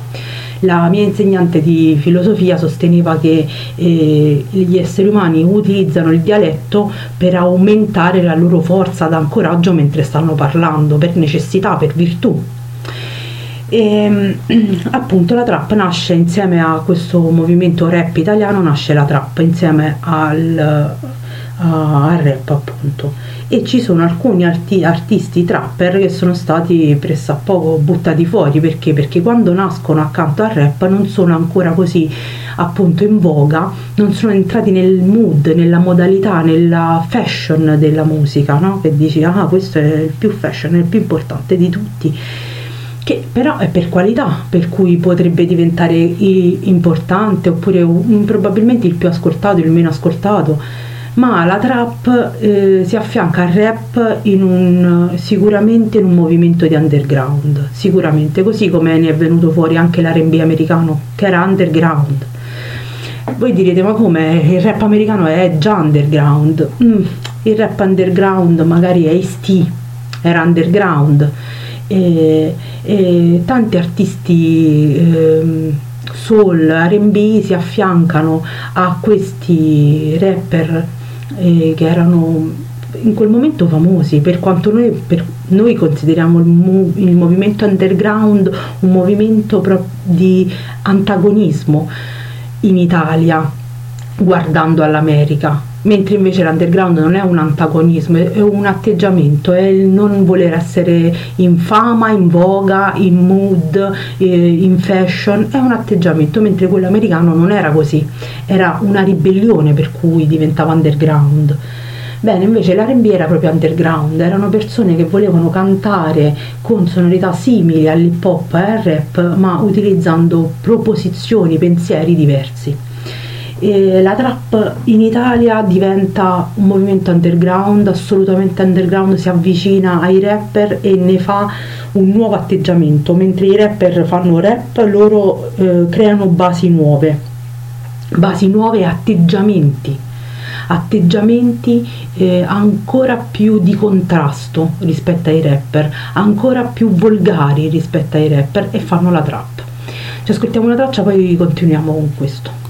La mia insegnante di filosofia sosteneva che eh, gli esseri umani utilizzano il dialetto per aumentare la loro forza d'ancoraggio mentre stanno parlando, per necessità, per virtù. E, [CLEARS THROAT] appunto la trap nasce insieme a questo movimento rap italiano, nasce la trap insieme al, al rap appunto e ci sono alcuni arti- artisti trapper che sono stati pressappoco buttati fuori perché? perché quando nascono accanto al rap non sono ancora così appunto in voga non sono entrati nel mood nella modalità nella fashion della musica no? che dici ah questo è il più fashion è il più importante di tutti che però è per qualità, per cui potrebbe diventare importante oppure probabilmente il più ascoltato, il meno ascoltato ma la trap eh, si affianca al rap in un, sicuramente in un movimento di underground, sicuramente, così come ne è venuto fuori anche l'R&B americano, che era underground. Voi direte, ma come il rap americano è già underground? Mm, il rap underground magari è Ice-T, era underground. E, e tanti artisti eh, soul, RB si affiancano a questi rapper eh, che erano in quel momento famosi, per quanto noi, per noi consideriamo il, mu- il, movimento underground un movimento pro- di antagonismo in Italia, guardando all'America, mentre invece l'underground non è un antagonismo, è un atteggiamento, è il non voler essere in fama, in voga, in mood, eh, in fashion, è un atteggiamento, mentre quello americano non era così, era una ribellione per cui diventava underground. Bene, invece l'R&B era proprio underground, erano persone che volevano cantare con sonorità simili all'hip hop e al rap, ma utilizzando proposizioni, pensieri diversi. E la trap in Italia diventa un movimento underground, assolutamente underground, si avvicina ai rapper e ne fa un nuovo atteggiamento, mentre i rapper fanno rap, loro eh, creano basi nuove, basi nuove e atteggiamenti atteggiamenti eh, ancora più di contrasto rispetto ai rapper, ancora più volgari rispetto ai rapper e fanno la trap. Ci ascoltiamo una traccia, poi continuiamo con questo.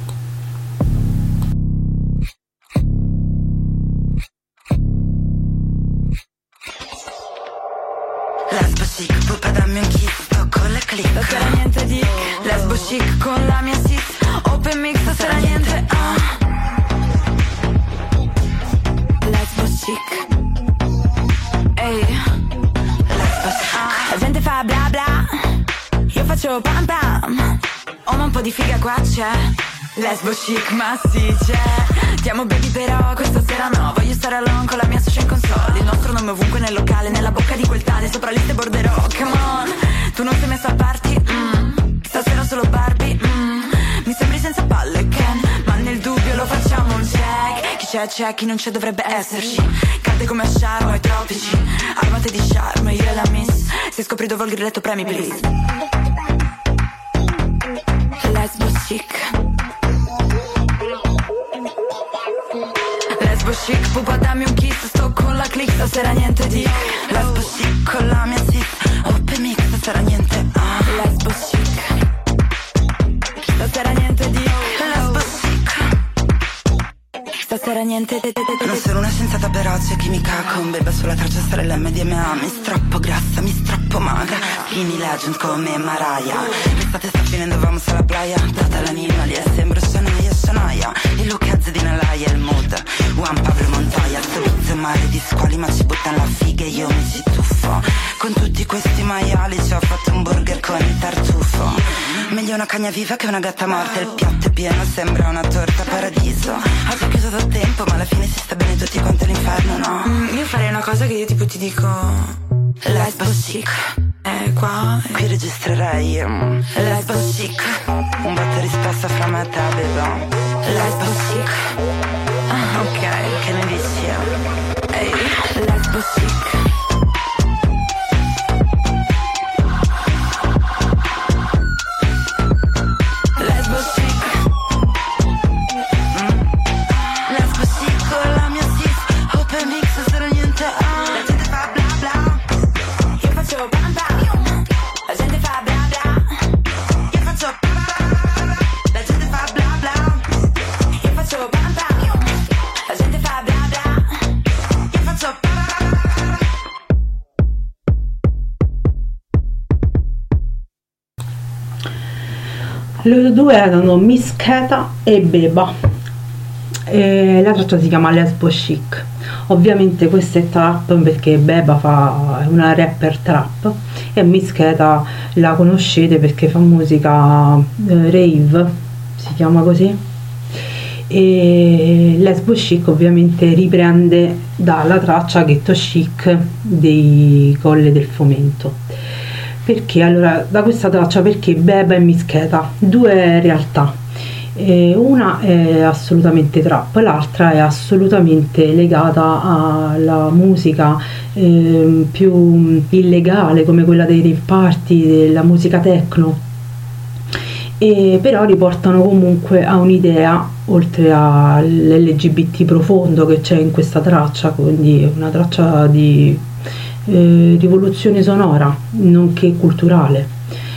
Chic con la mia sis. Open mix sarà niente ah. Lesbo chic. Ehi. Lesbo chic. La gente fa bla bla. Io faccio pam pam. Ho un po' di figa qua c'è Lesbo chic ma sì c'è. Ti amo baby però questa sera no. Voglio stare alone con la mia socia in console. Il nostro nome ovunque nel locale Nella bocca di quel tale. Sopra liste borderò Come on. Tu non sei messo a party mm. Stasera solo Barbie, mm. Mi sembri senza palle, Ken. Ma nel dubbio lo facciamo un check. Chi c'è c'è, chi non c'è dovrebbe esserci. Cade come a Sharma ai tropici. Armate di charme, io e la miss. Se scopri dove ho il grilletto premi please. Lesbo chic Lesbo chic, pupa dammi un kiss Sto con la click, stasera niente di Lesbo chic, con la mia sis Open mix, stasera niente ah. Lesbo chic. Stasera niente di Stasera niente di Non sono una scienziata però c'è chimica Con beba sulla traccia stare l'MDMA Mi strappo grassa, mi strappo magra. Skinny legend come Mariah. L'estate sta finendo, vamos alla playa. Data l'animali e sembro Shania Shania Il di Nalaia, il mood. Juan Pablo Montoya Sto mare di squali ma ci buttano la figa e io mi ci tuffo. Con tutti questi maiali ci ho fatto un burger con il tartufo. Meglio una cagna viva che una gatta morta Il piatto è pieno, sembra una torta paradiso. Ho chiuso da tempo ma alla fine si sta bene tutti quanti all'inferno, no? Mm, io farei una cosa che io tipo ti dico Lesbo chic Eh, qua eh. Qui registrerei um, Lesbo chic Un botto risposta fra me e te, beba Lesbo chic ah, Ok, che ne dici? Ehi, lesbo chic Loro due erano Miss Keta e Beba. E la traccia si chiama Lesbo Chic. Ovviamente questa è trap perché Beba fa, una rapper trap e Miss Keta la conoscete perché fa musica eh, rave, si chiama così. E Lesbo Chic ovviamente riprende dalla traccia Ghetto Chic dei Colle del Fomento. Perché allora da questa traccia perché Beba e Mischeta, due realtà. Eh, una è assolutamente trap, l'altra è assolutamente legata alla musica eh, più illegale come quella dei rave party, della musica techno. E però riportano comunque a un'idea oltre all'LGBT profondo che c'è in questa traccia, quindi una traccia di eh, rivoluzione sonora, nonché culturale.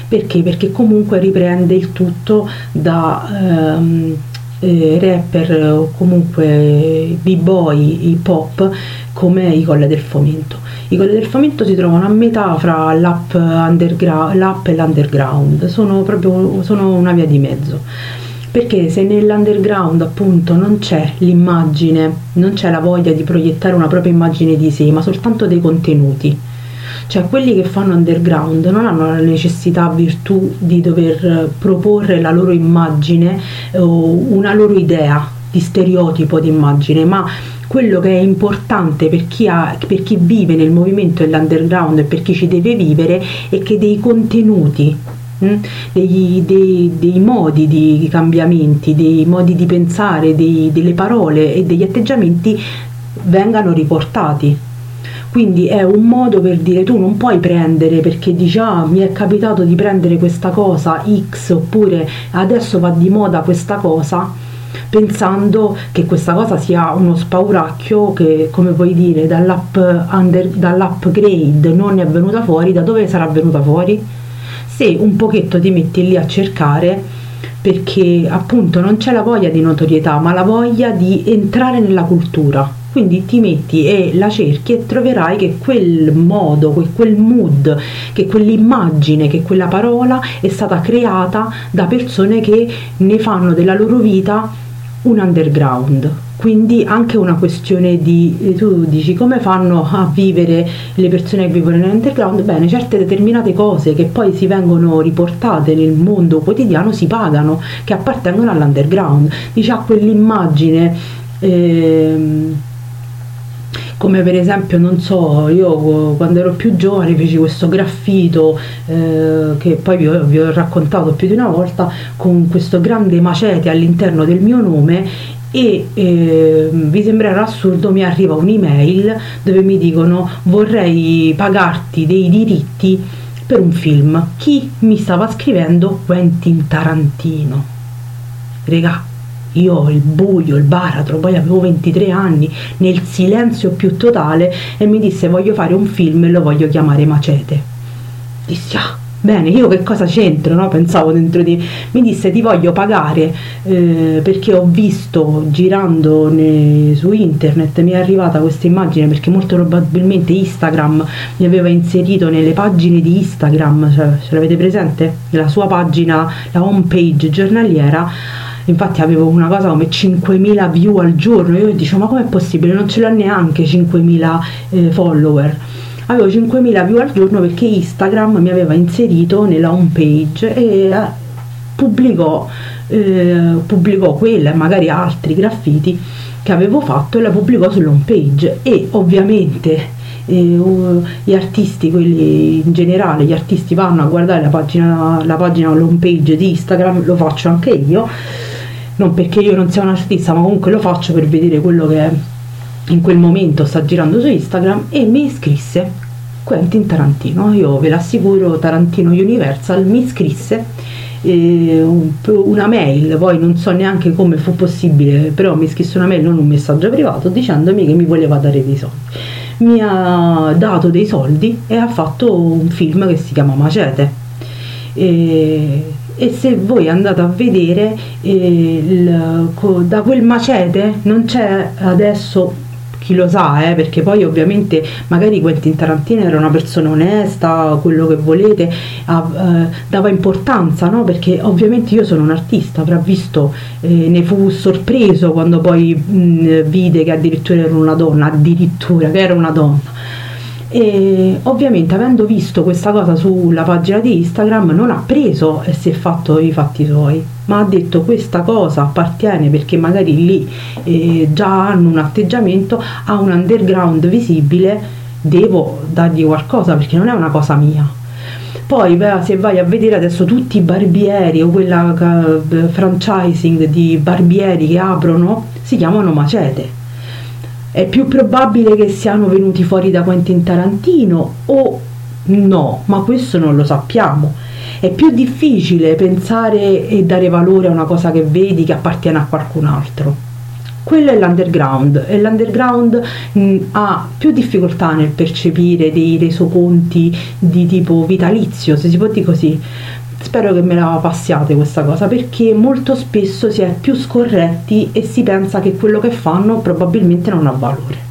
Perché? Perché comunque riprende il tutto da ehm, eh, rapper o comunque b-boy, hip hop come i Colle del Fomento. I Colle del Fomento si trovano a metà fra l'app, l'app e l'underground, sono proprio sono una via di mezzo perché se nell'underground appunto non c'è l'immagine, non c'è la voglia di proiettare una propria immagine di sé, ma soltanto dei contenuti, cioè quelli che fanno underground non hanno la necessità virtù di dover proporre la loro immagine o una loro idea di stereotipo di immagine, ma quello che è importante per chi, ha, per chi vive nel movimento dell'underground e per chi ci deve vivere è che dei contenuti? Dei, dei, dei, modi di cambiamenti, dei modi di pensare, dei, delle parole e degli atteggiamenti vengano riportati. Quindi è un modo per dire tu non puoi prendere perché dici ah mi è capitato di prendere questa cosa X oppure adesso va di moda questa cosa pensando che questa cosa sia uno spauracchio che come puoi dire dall'up under, dall'upgrade non è venuta fuori, da dove sarà venuta fuori? Se un pochetto ti metti lì a cercare perché appunto non c'è la voglia di notorietà ma la voglia di entrare nella cultura. Quindi ti metti e la cerchi e troverai che quel modo, che quel mood, che quell'immagine, che quella parola è stata creata da persone che ne fanno della loro vita un underground quindi anche una questione di eh, tu dici come fanno a vivere le persone che vivono nell'underground? Bene certe determinate cose che poi si vengono riportate nel mondo quotidiano si pagano che appartengono all'underground. Dice a quell'immagine ehm, come per esempio non so io quando ero più giovane feci questo graffito eh, che poi vi ho, vi ho, raccontato più di una volta con questo grande macete all'interno del mio nome e eh, vi sembrerà assurdo mi arriva un'email dove mi dicono vorrei pagarti dei diritti per un film. Chi mi stava scrivendo? Quentin Tarantino. Regà io ho il buio, il baratro, poi avevo 23 anni, nel silenzio più totale e mi disse voglio fare un film e lo voglio chiamare Macete. Dissi ah, Bene, io che cosa c'entro? No? Pensavo dentro di mi disse ti voglio pagare eh, perché ho visto girando ne, su internet mi è arrivata questa immagine perché molto probabilmente Instagram mi aveva inserito nelle pagine di Instagram, cioè, ce l'avete presente? La sua pagina, la home page giornaliera infatti avevo una cosa come 5.000 view al giorno io dicevo ma com'è possibile non ce l'ha neanche 5.000 eh, follower avevo 5.000 view al giorno perché Instagram mi aveva inserito nella home page e eh, pubblicò, eh, pubblicò quella e magari altri graffiti che avevo fatto e la pubblicò sull'home page. E ovviamente eh, gli artisti, quelli in generale, gli artisti vanno a guardare la pagina, la pagina home page di Instagram, lo faccio anche io, non perché io non sia un artista, ma comunque lo faccio per vedere quello che è in quel momento sta girando su Instagram e mi iscrisse Quentin Tarantino. Io ve l'assicuro, Tarantino Universal mi iscrisse eh, una mail, poi non so neanche come fu possibile, però mi scrisse una mail, non un messaggio privato, dicendomi che mi voleva dare dei soldi. Mi ha dato dei soldi e ha fatto un film che si chiama Macete. E, e se voi andate a vedere eh, il, da quel macete non c'è adesso chi lo sa, eh, perché poi ovviamente magari Quentin Tarantino era una persona onesta, quello che volete, ah, eh, dava importanza, no? perché ovviamente io sono un artista, avrà visto, eh, ne fu sorpreso quando poi mh, vide che addirittura era una donna, addirittura che era una donna. E ovviamente avendo visto questa cosa sulla pagina di Instagram non ha preso e si è fatto i fatti suoi. Ma ha detto questa cosa appartiene perché magari lì eh, già hanno un atteggiamento a un underground visibile devo dargli qualcosa perché non è una cosa mia. Poi beh, se vai a vedere adesso tutti i barbieri o quella uh, franchising di barbieri che aprono si chiamano macete è più probabile che siano venuti fuori da Quentin Tarantino o no, ma questo non lo sappiamo. È più difficile pensare e dare valore a una cosa che vedi che appartiene a qualcun altro. Quello è l'underground e l'underground mh, ha più difficoltà nel percepire dei resoconti di tipo vitalizio, se si può dire così, spero che me la passiate questa cosa perché molto spesso si è più scorretti e si pensa che quello che fanno probabilmente non ha valore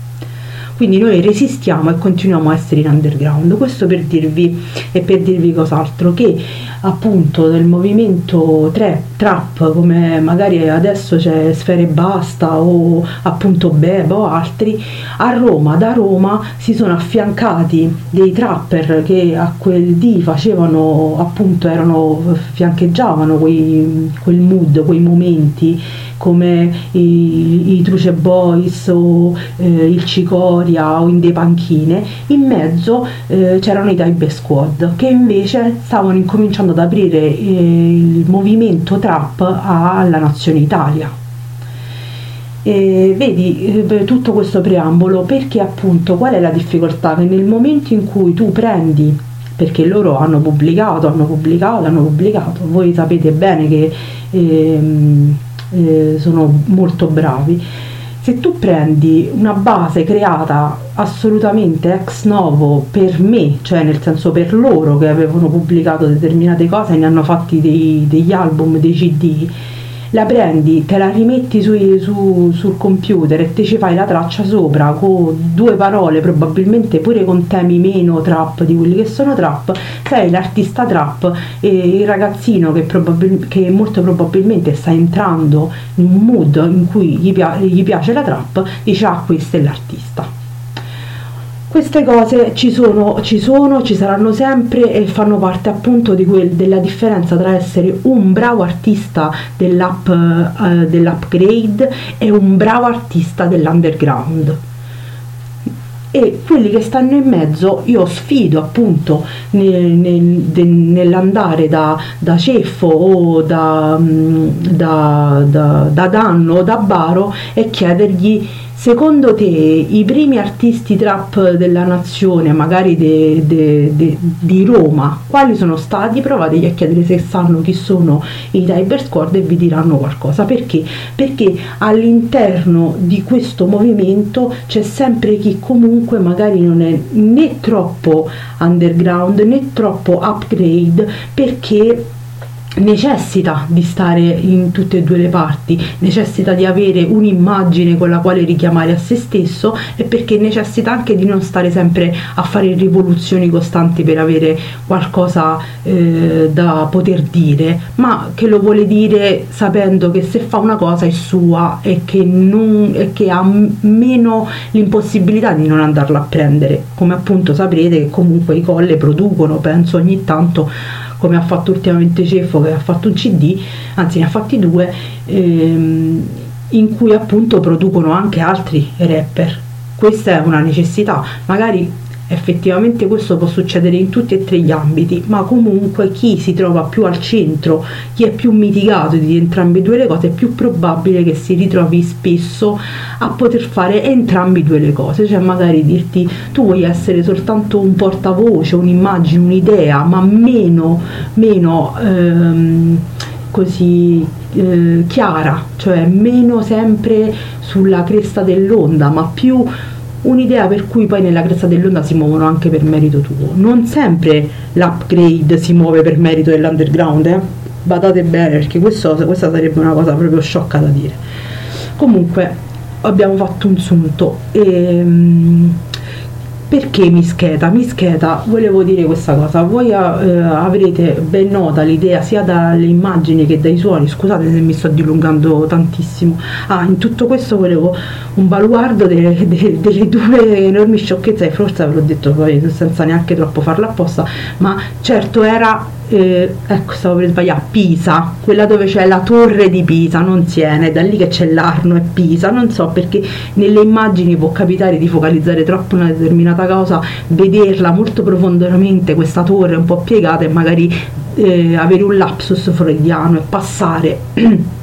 quindi noi resistiamo e continuiamo a essere in underground. Questo per dirvi e per dirvi cos'altro che appunto del movimento trap, trap come magari adesso c'è Sfere Basta o appunto Beb o altri a Roma da Roma si sono affiancati dei trapper che a quel dì facevano appunto erano fiancheggiavano quei, quel mood quei momenti come i, i Truce Boys o eh, il Cicoria o in dei panchine, in mezzo eh, c'erano i Type Squad che invece stavano incominciando ad aprire eh, il movimento trap alla nazione Italia. E vedi eh, tutto questo preambolo perché appunto qual è la difficoltà? Che nel momento in cui tu prendi perché loro hanno pubblicato, hanno pubblicato, hanno pubblicato, voi sapete bene che ehm, eh, sono molto bravi. Se tu prendi una base creata assolutamente ex novo per me, cioè nel senso per loro che avevano pubblicato determinate cose e ne hanno fatti dei, degli album, dei CD, la prendi, te la rimetti su, su, sul computer e te ci fai la traccia sopra con due parole, probabilmente pure con temi meno trap di quelli che sono trap, sei l'artista trap e il ragazzino che, probabil- che molto probabilmente sta entrando in un mood in cui gli, pia- gli piace la trap, dice ah questo è l'artista queste cose ci sono, ci sono, ci saranno sempre e fanno parte appunto quel, della differenza tra essere un bravo artista dell'up, uh, dell'upgrade e un bravo artista dell'underground. E quelli che stanno in mezzo io sfido appunto nel, nel, nell'andare da, da, ceffo o da, mm, da, da danno o da baro e chiedergli Secondo te i primi artisti trap della nazione, magari de, de, de, di Roma, quali sono stati? Provategli a chiedere se sanno chi sono i Tiber Squad e vi diranno qualcosa. Perché? Perché all'interno di questo movimento c'è sempre chi comunque magari non è né troppo underground né troppo upgrade perché necessita di stare in tutte e due le parti, necessita di avere un'immagine con la quale richiamare a se stesso e perché necessita anche di non stare sempre a fare rivoluzioni costanti per avere qualcosa eh, da poter dire, ma che lo vuole dire sapendo che se fa una cosa è sua e che, non, e che ha meno l'impossibilità di non andarla a prendere, come appunto saprete che comunque i colle producono, penso ogni tanto come ha fatto ultimamente Ceffo che ha fatto un CD, anzi ne ha fatti due, ehm, in cui appunto producono anche altri rapper. Questa è una necessità, magari Effettivamente questo può succedere in tutti e tre gli ambiti, ma comunque chi si trova più al centro, chi è più mitigato di entrambe e due le cose, è più probabile che si ritrovi spesso a poter fare entrambe e due le cose, cioè magari dirti tu vuoi essere soltanto un portavoce, un'immagine, un'idea, ma meno, meno ehm, così eh, chiara, cioè meno sempre sulla cresta dell'onda, ma più un'idea per cui poi nella cresta dell'onda si muovono anche per merito tuo. Non sempre l'upgrade si muove per merito dell'underground, eh? badate bene perché questo, questa sarebbe una cosa proprio sciocca da dire. Comunque, abbiamo fatto un sunto e, mm, perché mischeta? Mischeta, volevo dire questa cosa, voi eh, avrete ben nota l'idea sia dalle immagini che dai suoni, scusate se mi sto dilungando tantissimo, ah, in tutto questo volevo un baluardo delle, delle, delle due enormi sciocchezze, forse ve l'ho detto poi senza neanche troppo farla apposta, ma certo era eh, ecco stavo per sbagliare. Pisa quella dove c'è la torre di Pisa non Siena è da lì che c'è l'Arno e Pisa non so perché nelle immagini può capitare di focalizzare troppo una determinata cosa vederla molto profondamente questa torre un po' piegata e magari eh, avere un lapsus freudiano e passare [CLEARS THROAT]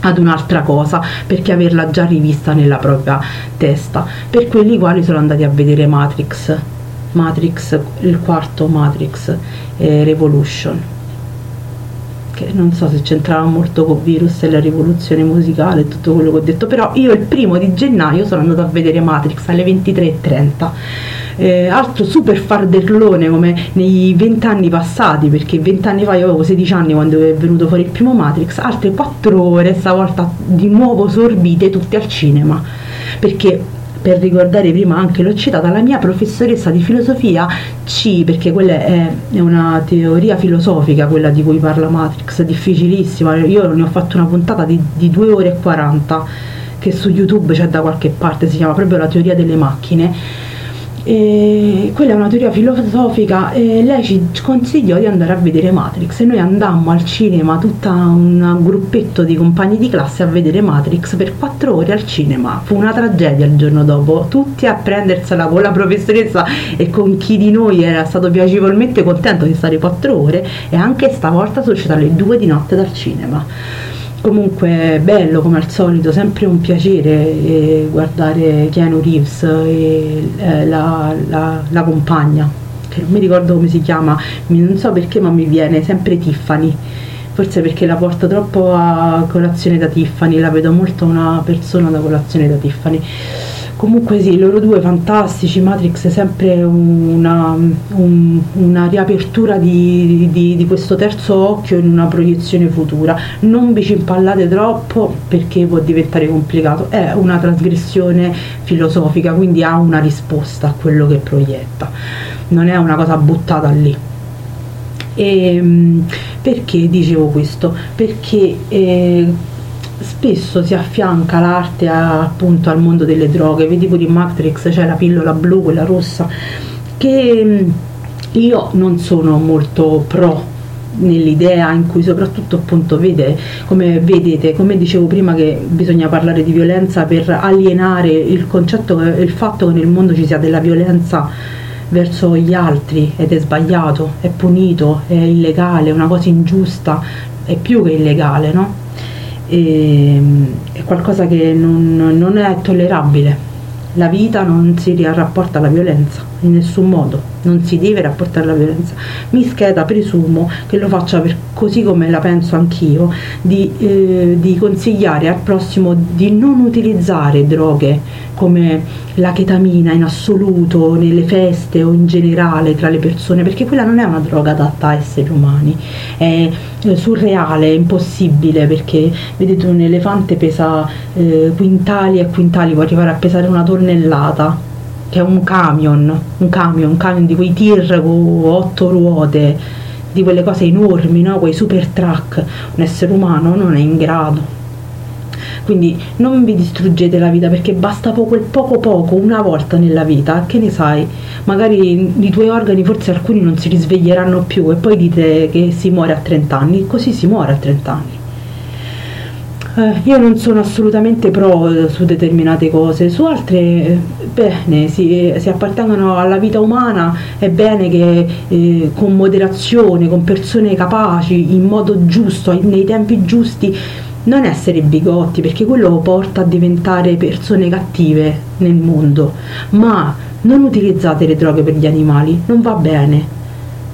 ad un'altra cosa perché averla già rivista nella propria testa. Per quelli quali sono andati a vedere Matrix Matrix il quarto Matrix eh, Revolution che non so se c'entrava molto con Virus e la rivoluzione musicale e tutto quello che ho detto però io il primo di gennaio sono andato a vedere Matrix alle 23.30 eh, altro super farderlone come nei vent'anni passati perché vent'anni fa io avevo 16 anni quando è venuto fuori il primo Matrix altre 4 ore stavolta di nuovo sorbite tutte al cinema perché per ricordare prima anche l'ho citata, la mia professoressa di filosofia C, perché quella è, è, una teoria filosofica, quella di cui parla Matrix, difficilissima, io ne ho fatto una puntata di, di 2 ore e 40 che su YouTube c'è da qualche parte, si chiama proprio la teoria delle macchine e quella è una teoria filosofica e lei ci consigliò di andare a vedere Matrix. E noi andammo al cinema tutta un gruppetto di compagni di classe a vedere Matrix. Per quattro ore al cinema. Fu una tragedia il giorno dopo. Tutti a prendersela con la professoressa e con chi di noi era stato piacevolmente contento di stare quattro ore e anche stavolta sono uscita alle due di notte dal cinema comunque bello come al solito, sempre un piacere eh, guardare Keanu Reeves e eh, la, la, la, compagna, che non mi ricordo come si chiama, non so perché ma mi viene sempre Tiffany, forse perché la porto troppo a colazione da Tiffany, la vedo molto una persona da colazione da Tiffany comunque sì, loro due fantastici, Matrix è sempre una, un, una riapertura di, di, di, questo terzo occhio in una proiezione futura, non vi cimpallate troppo perché può diventare complicato, è una trasgressione filosofica, quindi ha una risposta a quello che proietta, non è una cosa buttata lì. E, ehm, perché dicevo questo? Perché eh, spesso si affianca l'arte a, appunto al mondo delle droghe, vedi pure in Matrix c'è la pillola blu, quella rossa, che io non sono molto pro nell'idea in cui soprattutto appunto vede, come vedete, come dicevo prima che bisogna parlare di violenza per alienare il concetto, il fatto che nel mondo ci sia della violenza verso gli altri ed è sbagliato, è punito, è illegale, è una cosa ingiusta, è più che illegale, no? E, è qualcosa che non, non è tollerabile. La vita non si rapporta alla violenza in nessun modo. Non si deve rapportare alla violenza. Mischeta presumo che lo faccia per, così come la penso anch'io, di, eh, di consigliare al prossimo di non utilizzare droghe come la chetamina in assoluto nelle feste o in generale tra le persone, perché quella non è una droga adatta a esseri umani, è surreale, è impossibile perché vedete un elefante pesa eh, quintali e quintali, può arrivare a pesare una tonnellata è un camion, un camion, un camion di quei tir con otto ruote, di quelle cose enormi, no? quei super truck, un essere umano non è in grado. Quindi non vi distruggete la vita perché basta poco, poco poco, una volta nella vita, che ne sai, magari i tuoi organi forse alcuni non si risveglieranno più e poi dite che si muore a 30 anni, così si muore a 30 anni. Eh, io non sono assolutamente pro eh, su determinate cose, su altre eh, bene, si, si appartengono alla vita umana, è bene che eh, con moderazione, con persone capaci, in modo giusto, nei tempi giusti, non essere bigotti, perché quello porta a diventare persone cattive nel mondo, ma non utilizzate le droghe per gli animali, non va bene,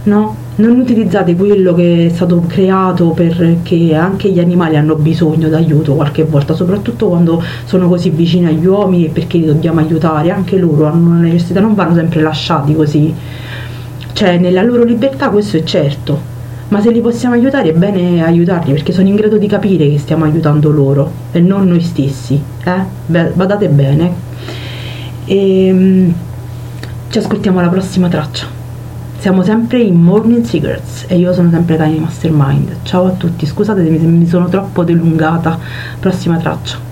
no? Non utilizzate quello che è stato creato perché anche gli animali hanno bisogno d'aiuto qualche volta, soprattutto quando sono così vicini agli uomini e perché li dobbiamo aiutare, anche loro hanno una necessità, non vanno sempre lasciati così, cioè nella loro libertà questo è certo, ma se li possiamo aiutare è bene aiutarli perché sono in grado di capire che stiamo aiutando loro e non noi stessi. Eh? Badate bene. E, mm, ci ascoltiamo alla prossima traccia. Siamo sempre in Morning Cigarettes e io sono sempre Tiny Mastermind. Ciao a tutti, scusatemi se mi sono troppo delungata. Prossima traccia.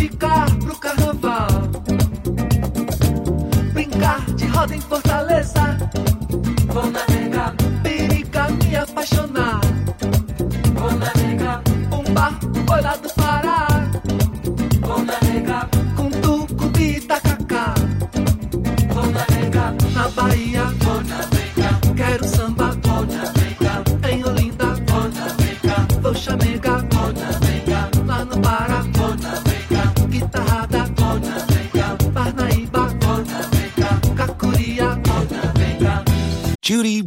Ficar pro carnaval. Brincar de roda em Fortaleza. Vou navegar Perica me apaixonar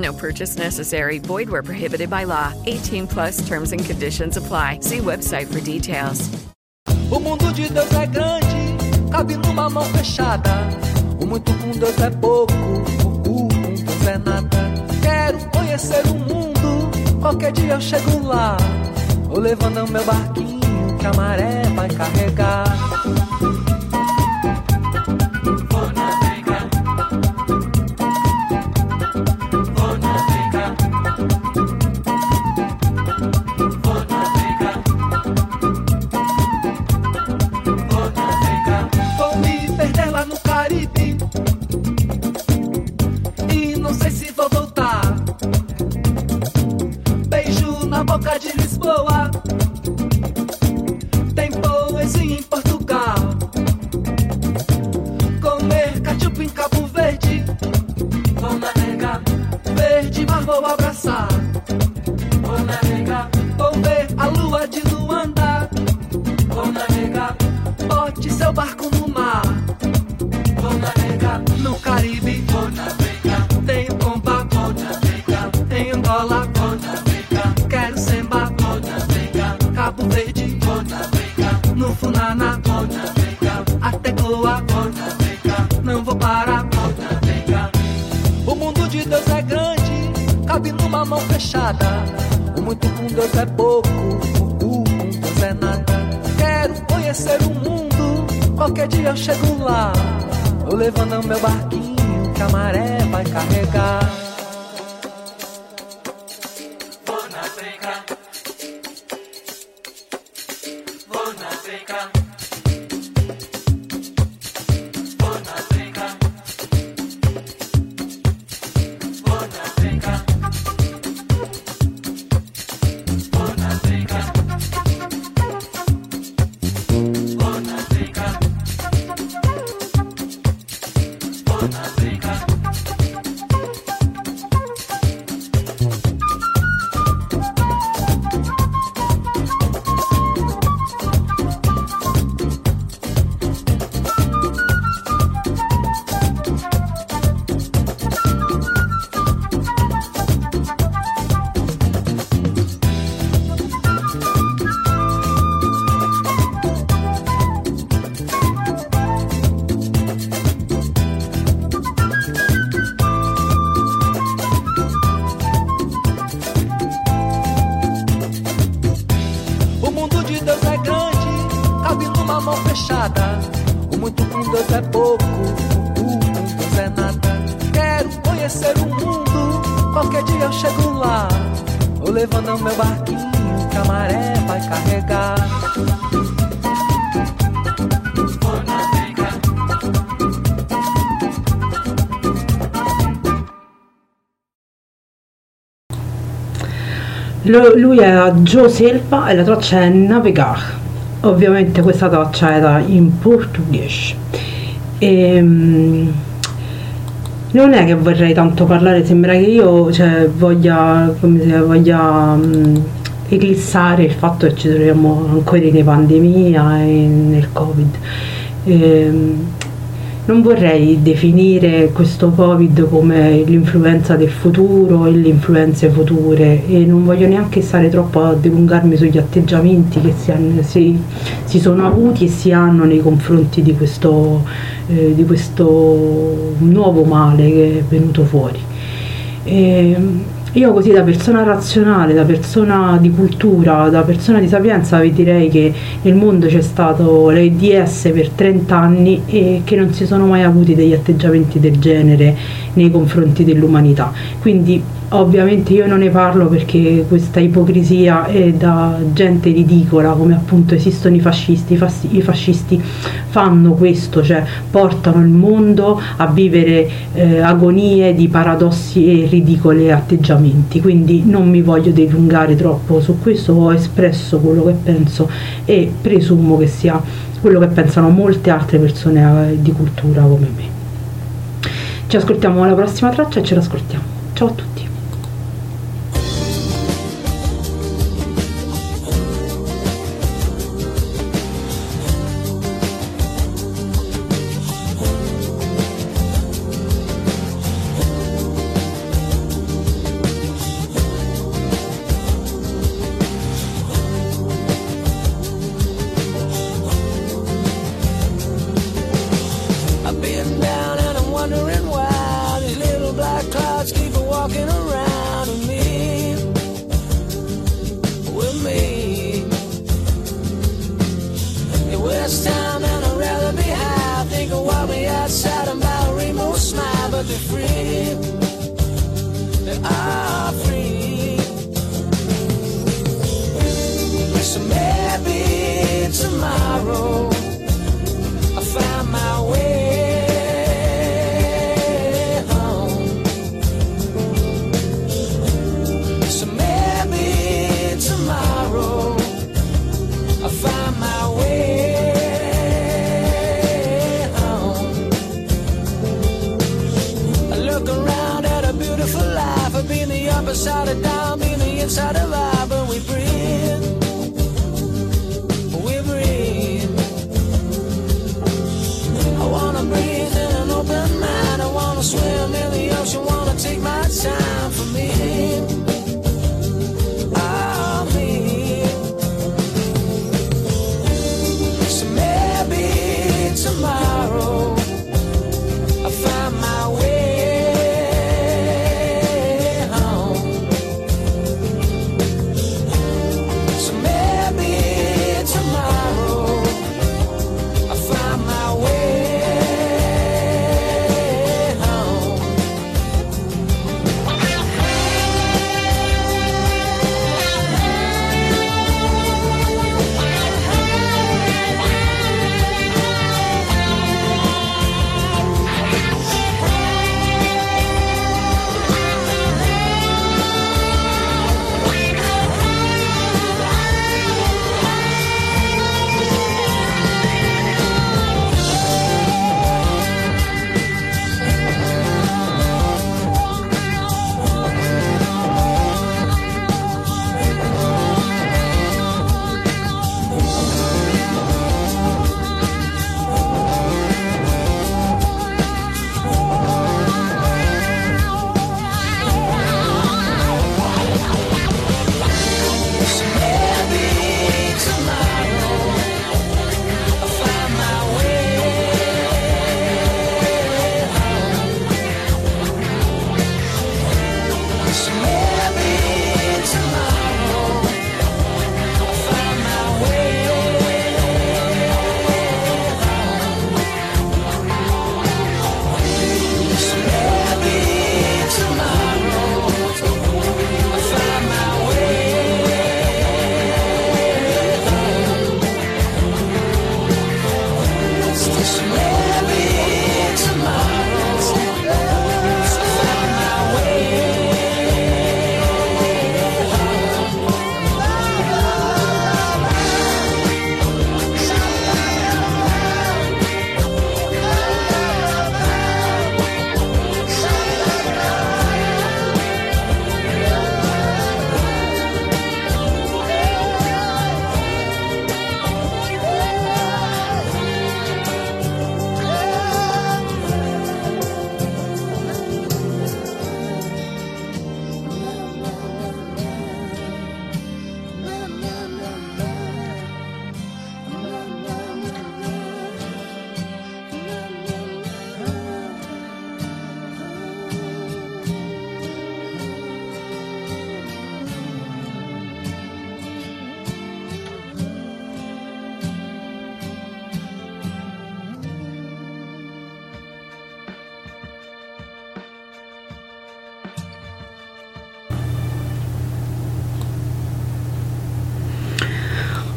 No purchase necessary. Void where prohibited by law. 18 plus terms and conditions apply. See website for details. O mundo de Deus é grande, cabe numa mão fechada. O muito com Deus é pouco, o com Deus é nada. Quero conhecer o mundo, qualquer dia eu chego lá. Vou levando meu barquinho que a maré vai carregar. Sei se vou voltar. Beijo na boca de Lisboa. Tem poesia em Portugal. Comer cachupa em Cabo Verde. Vou navegar. Verde, mas vou abraçar. Vou navegar. Vou ver a lua de Luanda. Vou navegar. Bote seu barco no mar. Vou navegar no Caribe. Angola. Vou navegar. Quero semba. Vou navegar. Cabo Verde. Vou navegar. No Funana. Vou navegar. Até Goa. Vou navegar. Não vou parar. Vou navegar. O mundo de Deus é grande. Cabe numa mão fechada. O muito com Deus é pouco. O com Deus é nada. Quero conhecer o mundo. Qualquer dia eu chego lá. Vou levando meu barquinho que a maré vai carregar. Lui è Joe Selva e la traccia è Navegar. Ovviamente questa traccia era in portoghese. Ehm, non è che vorrei tanto parlare, sembra che io cioè, voglia, come si, voglia mh, eclissare il fatto che ci troviamo ancora in pandemia e nel Covid. Ehm, non vorrei definire questo Covid come l'influenza del futuro e le influenze future e non voglio neanche stare troppo a dilungarmi sugli atteggiamenti che si, hanno- si- si sono avuti e si hanno nei confronti di questo, eh, di questo nuovo male che è venuto fuori. Ehm, io così da persona razionale, da persona di cultura, da persona di sapienza vi direi che nel mondo c'è stato l'AIDS per 30 anni e che non si sono mai avuti degli atteggiamenti del genere nei confronti dell'umanità. Quindi ovviamente io non ne parlo perché questa ipocrisia è da gente ridicola, come appunto esistono i fascisti, i fas- i fascisti fanno questo, cioè portano il mondo a vivere eh, agonie di paradossi e ridicoli atteggiamenti, quindi non mi voglio dilungare troppo su questo, ho espresso quello che penso e presumo che sia quello che pensano molte altre persone eh, di cultura come me. Ci ascoltiamo la prossima traccia e ce l'ascoltiamo. Ciao a tutti.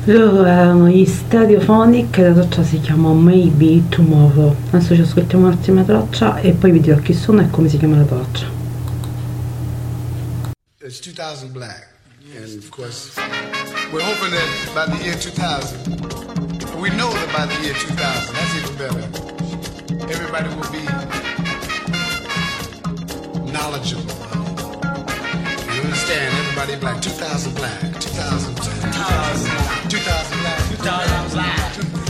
Loro erano gli Stereophonic la traccia si chiama Maybe Tomorrow. Adesso ci ascoltiamo un'ultima traccia e poi vi dirò chi sono e come si chiama la traccia. It's 2000 black. And of course, we're hoping that by the year 2000, we know that by the year 2000, that's even better, everybody will be knowledgeable. Understand? Everybody black. 2000 black. 2000 black. 2000 black. 2000 black. 2000 black. 2000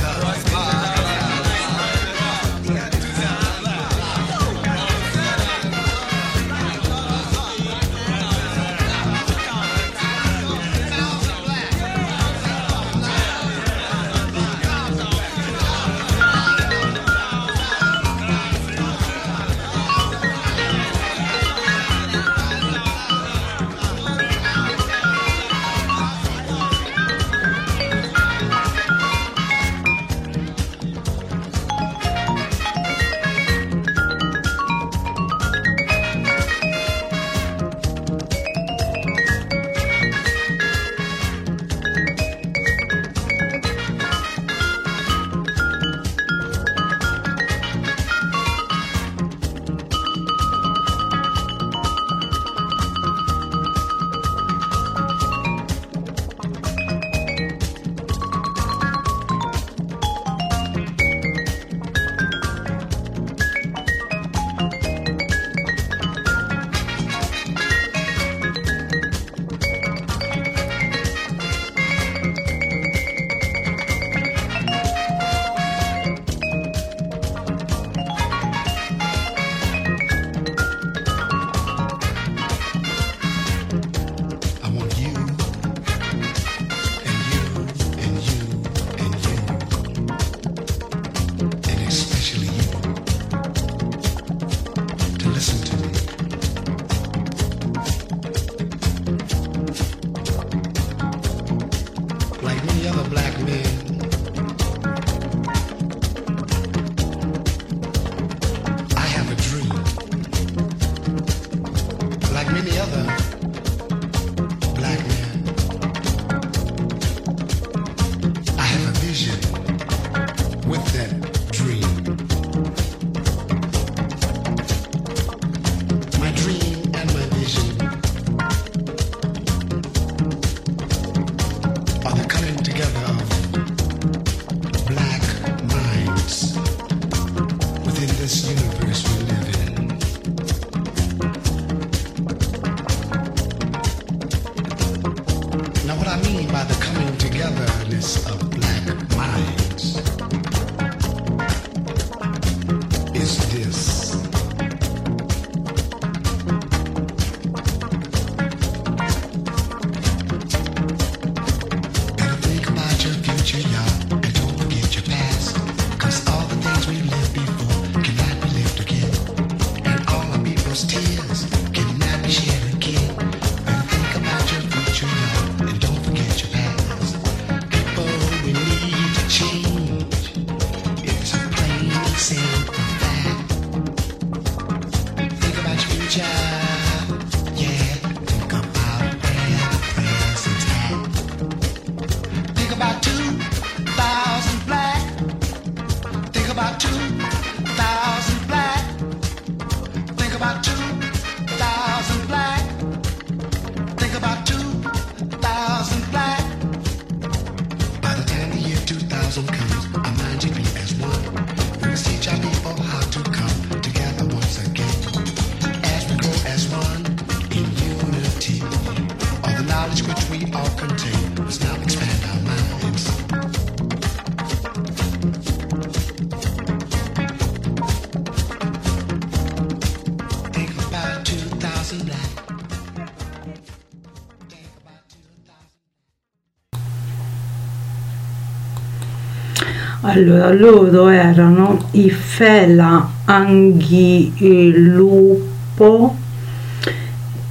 Allora, loro erano i Fela Anghilupo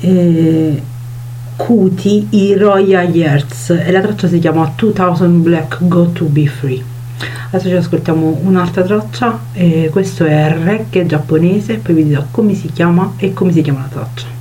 eh, Cuti, i Royal Years e la traccia si chiama 2000 Black Go To Be Free. Adesso ci ascoltiamo un'altra traccia, e questo è reggae giapponese, poi vi dirò come si chiama e come si chiama la traccia.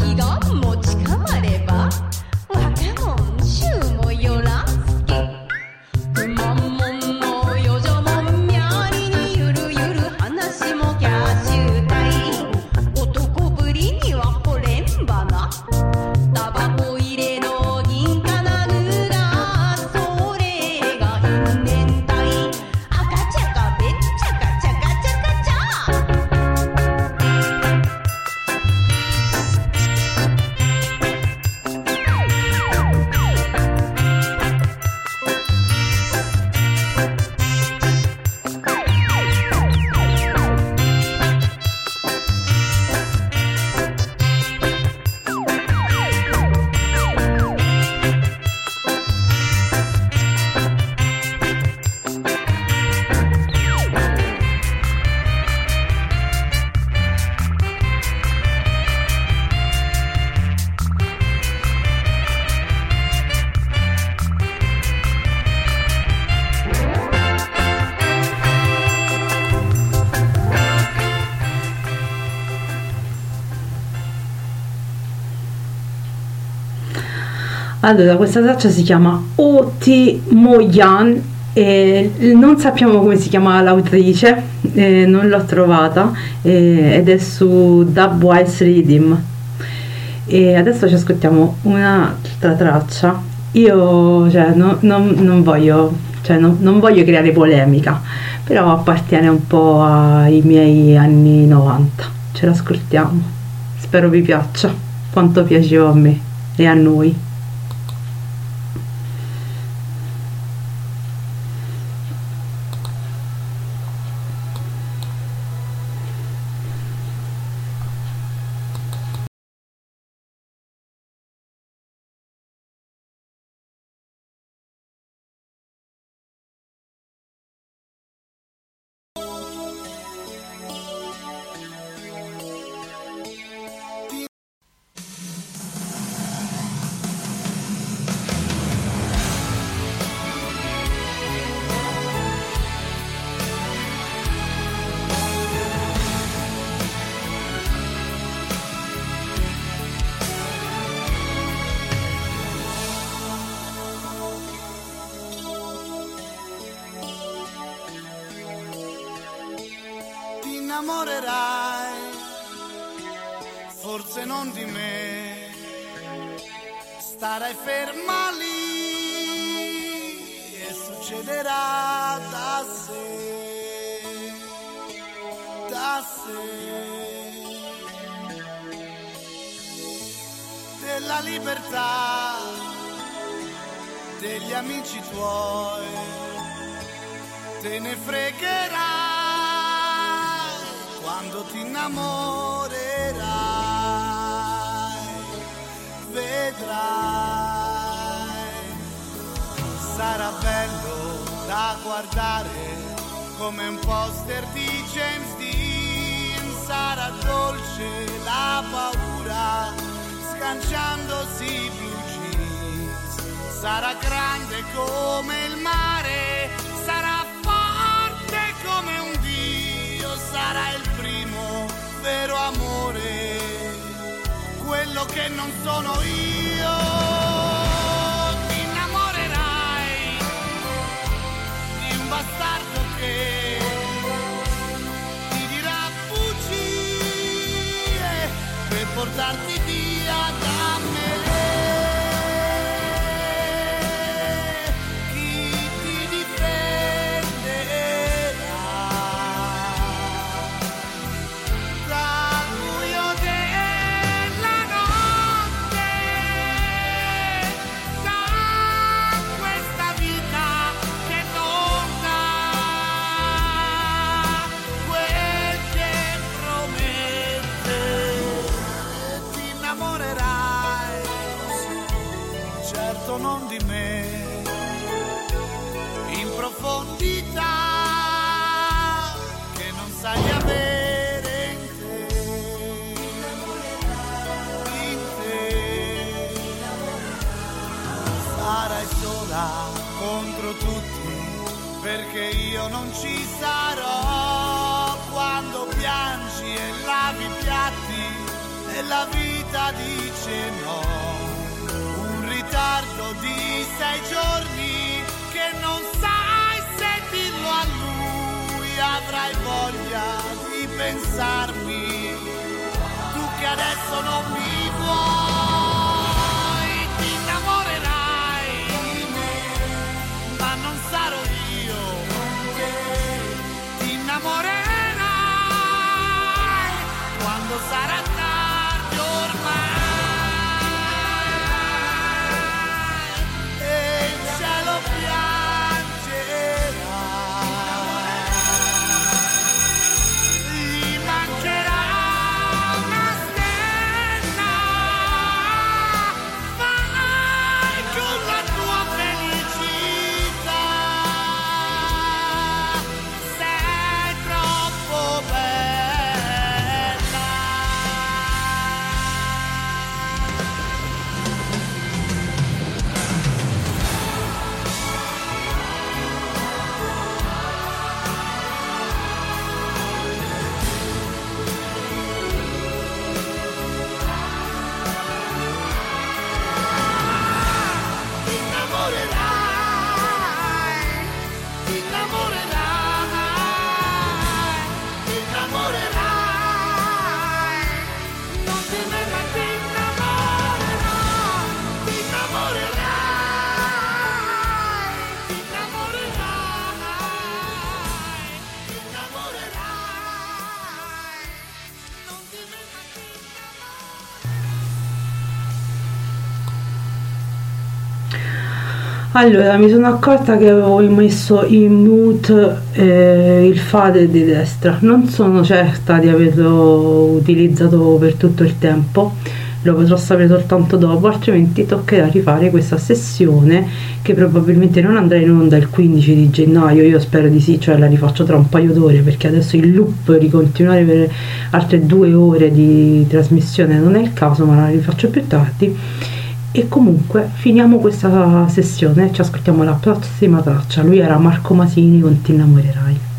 気がも Allora, questa traccia si chiama Oti Moyan e non sappiamo come si chiama l'autrice, eh, non l'ho trovata eh, ed è su Dubwise Rhythm. E adesso ci ascoltiamo un'altra traccia. Io cioè, no- non, non voglio, cioè, non- non voglio creare polemica, però appartiene un po' ai miei anni 90. Ce l'ascoltiamo. Spero vi piaccia quanto piaceva a me e a noi. Che non sono io. Perché io non ci sarò quando piangi e lavi i piatti e la vita dice no. Un ritardo di sei giorni che non sai se dirlo a lui avrai voglia di pensarmi. Tu che adesso Allora, mi sono accorta che avevo messo in mute eh, il fade di destra. Non sono certa di averlo utilizzato per tutto il tempo, lo potrò sapere soltanto dopo, altrimenti toccherà rifare questa sessione che probabilmente non andrà in onda il 15 di gennaio, io spero di sì, cioè la rifaccio tra un paio d'ore perché adesso il loop di continuare per altre due ore di trasmissione non è il caso, ma la rifaccio più tardi. E comunque finiamo questa sessione, ci ascoltiamo la prossima traccia. Lui era Marco Masini con Ti innamorerai.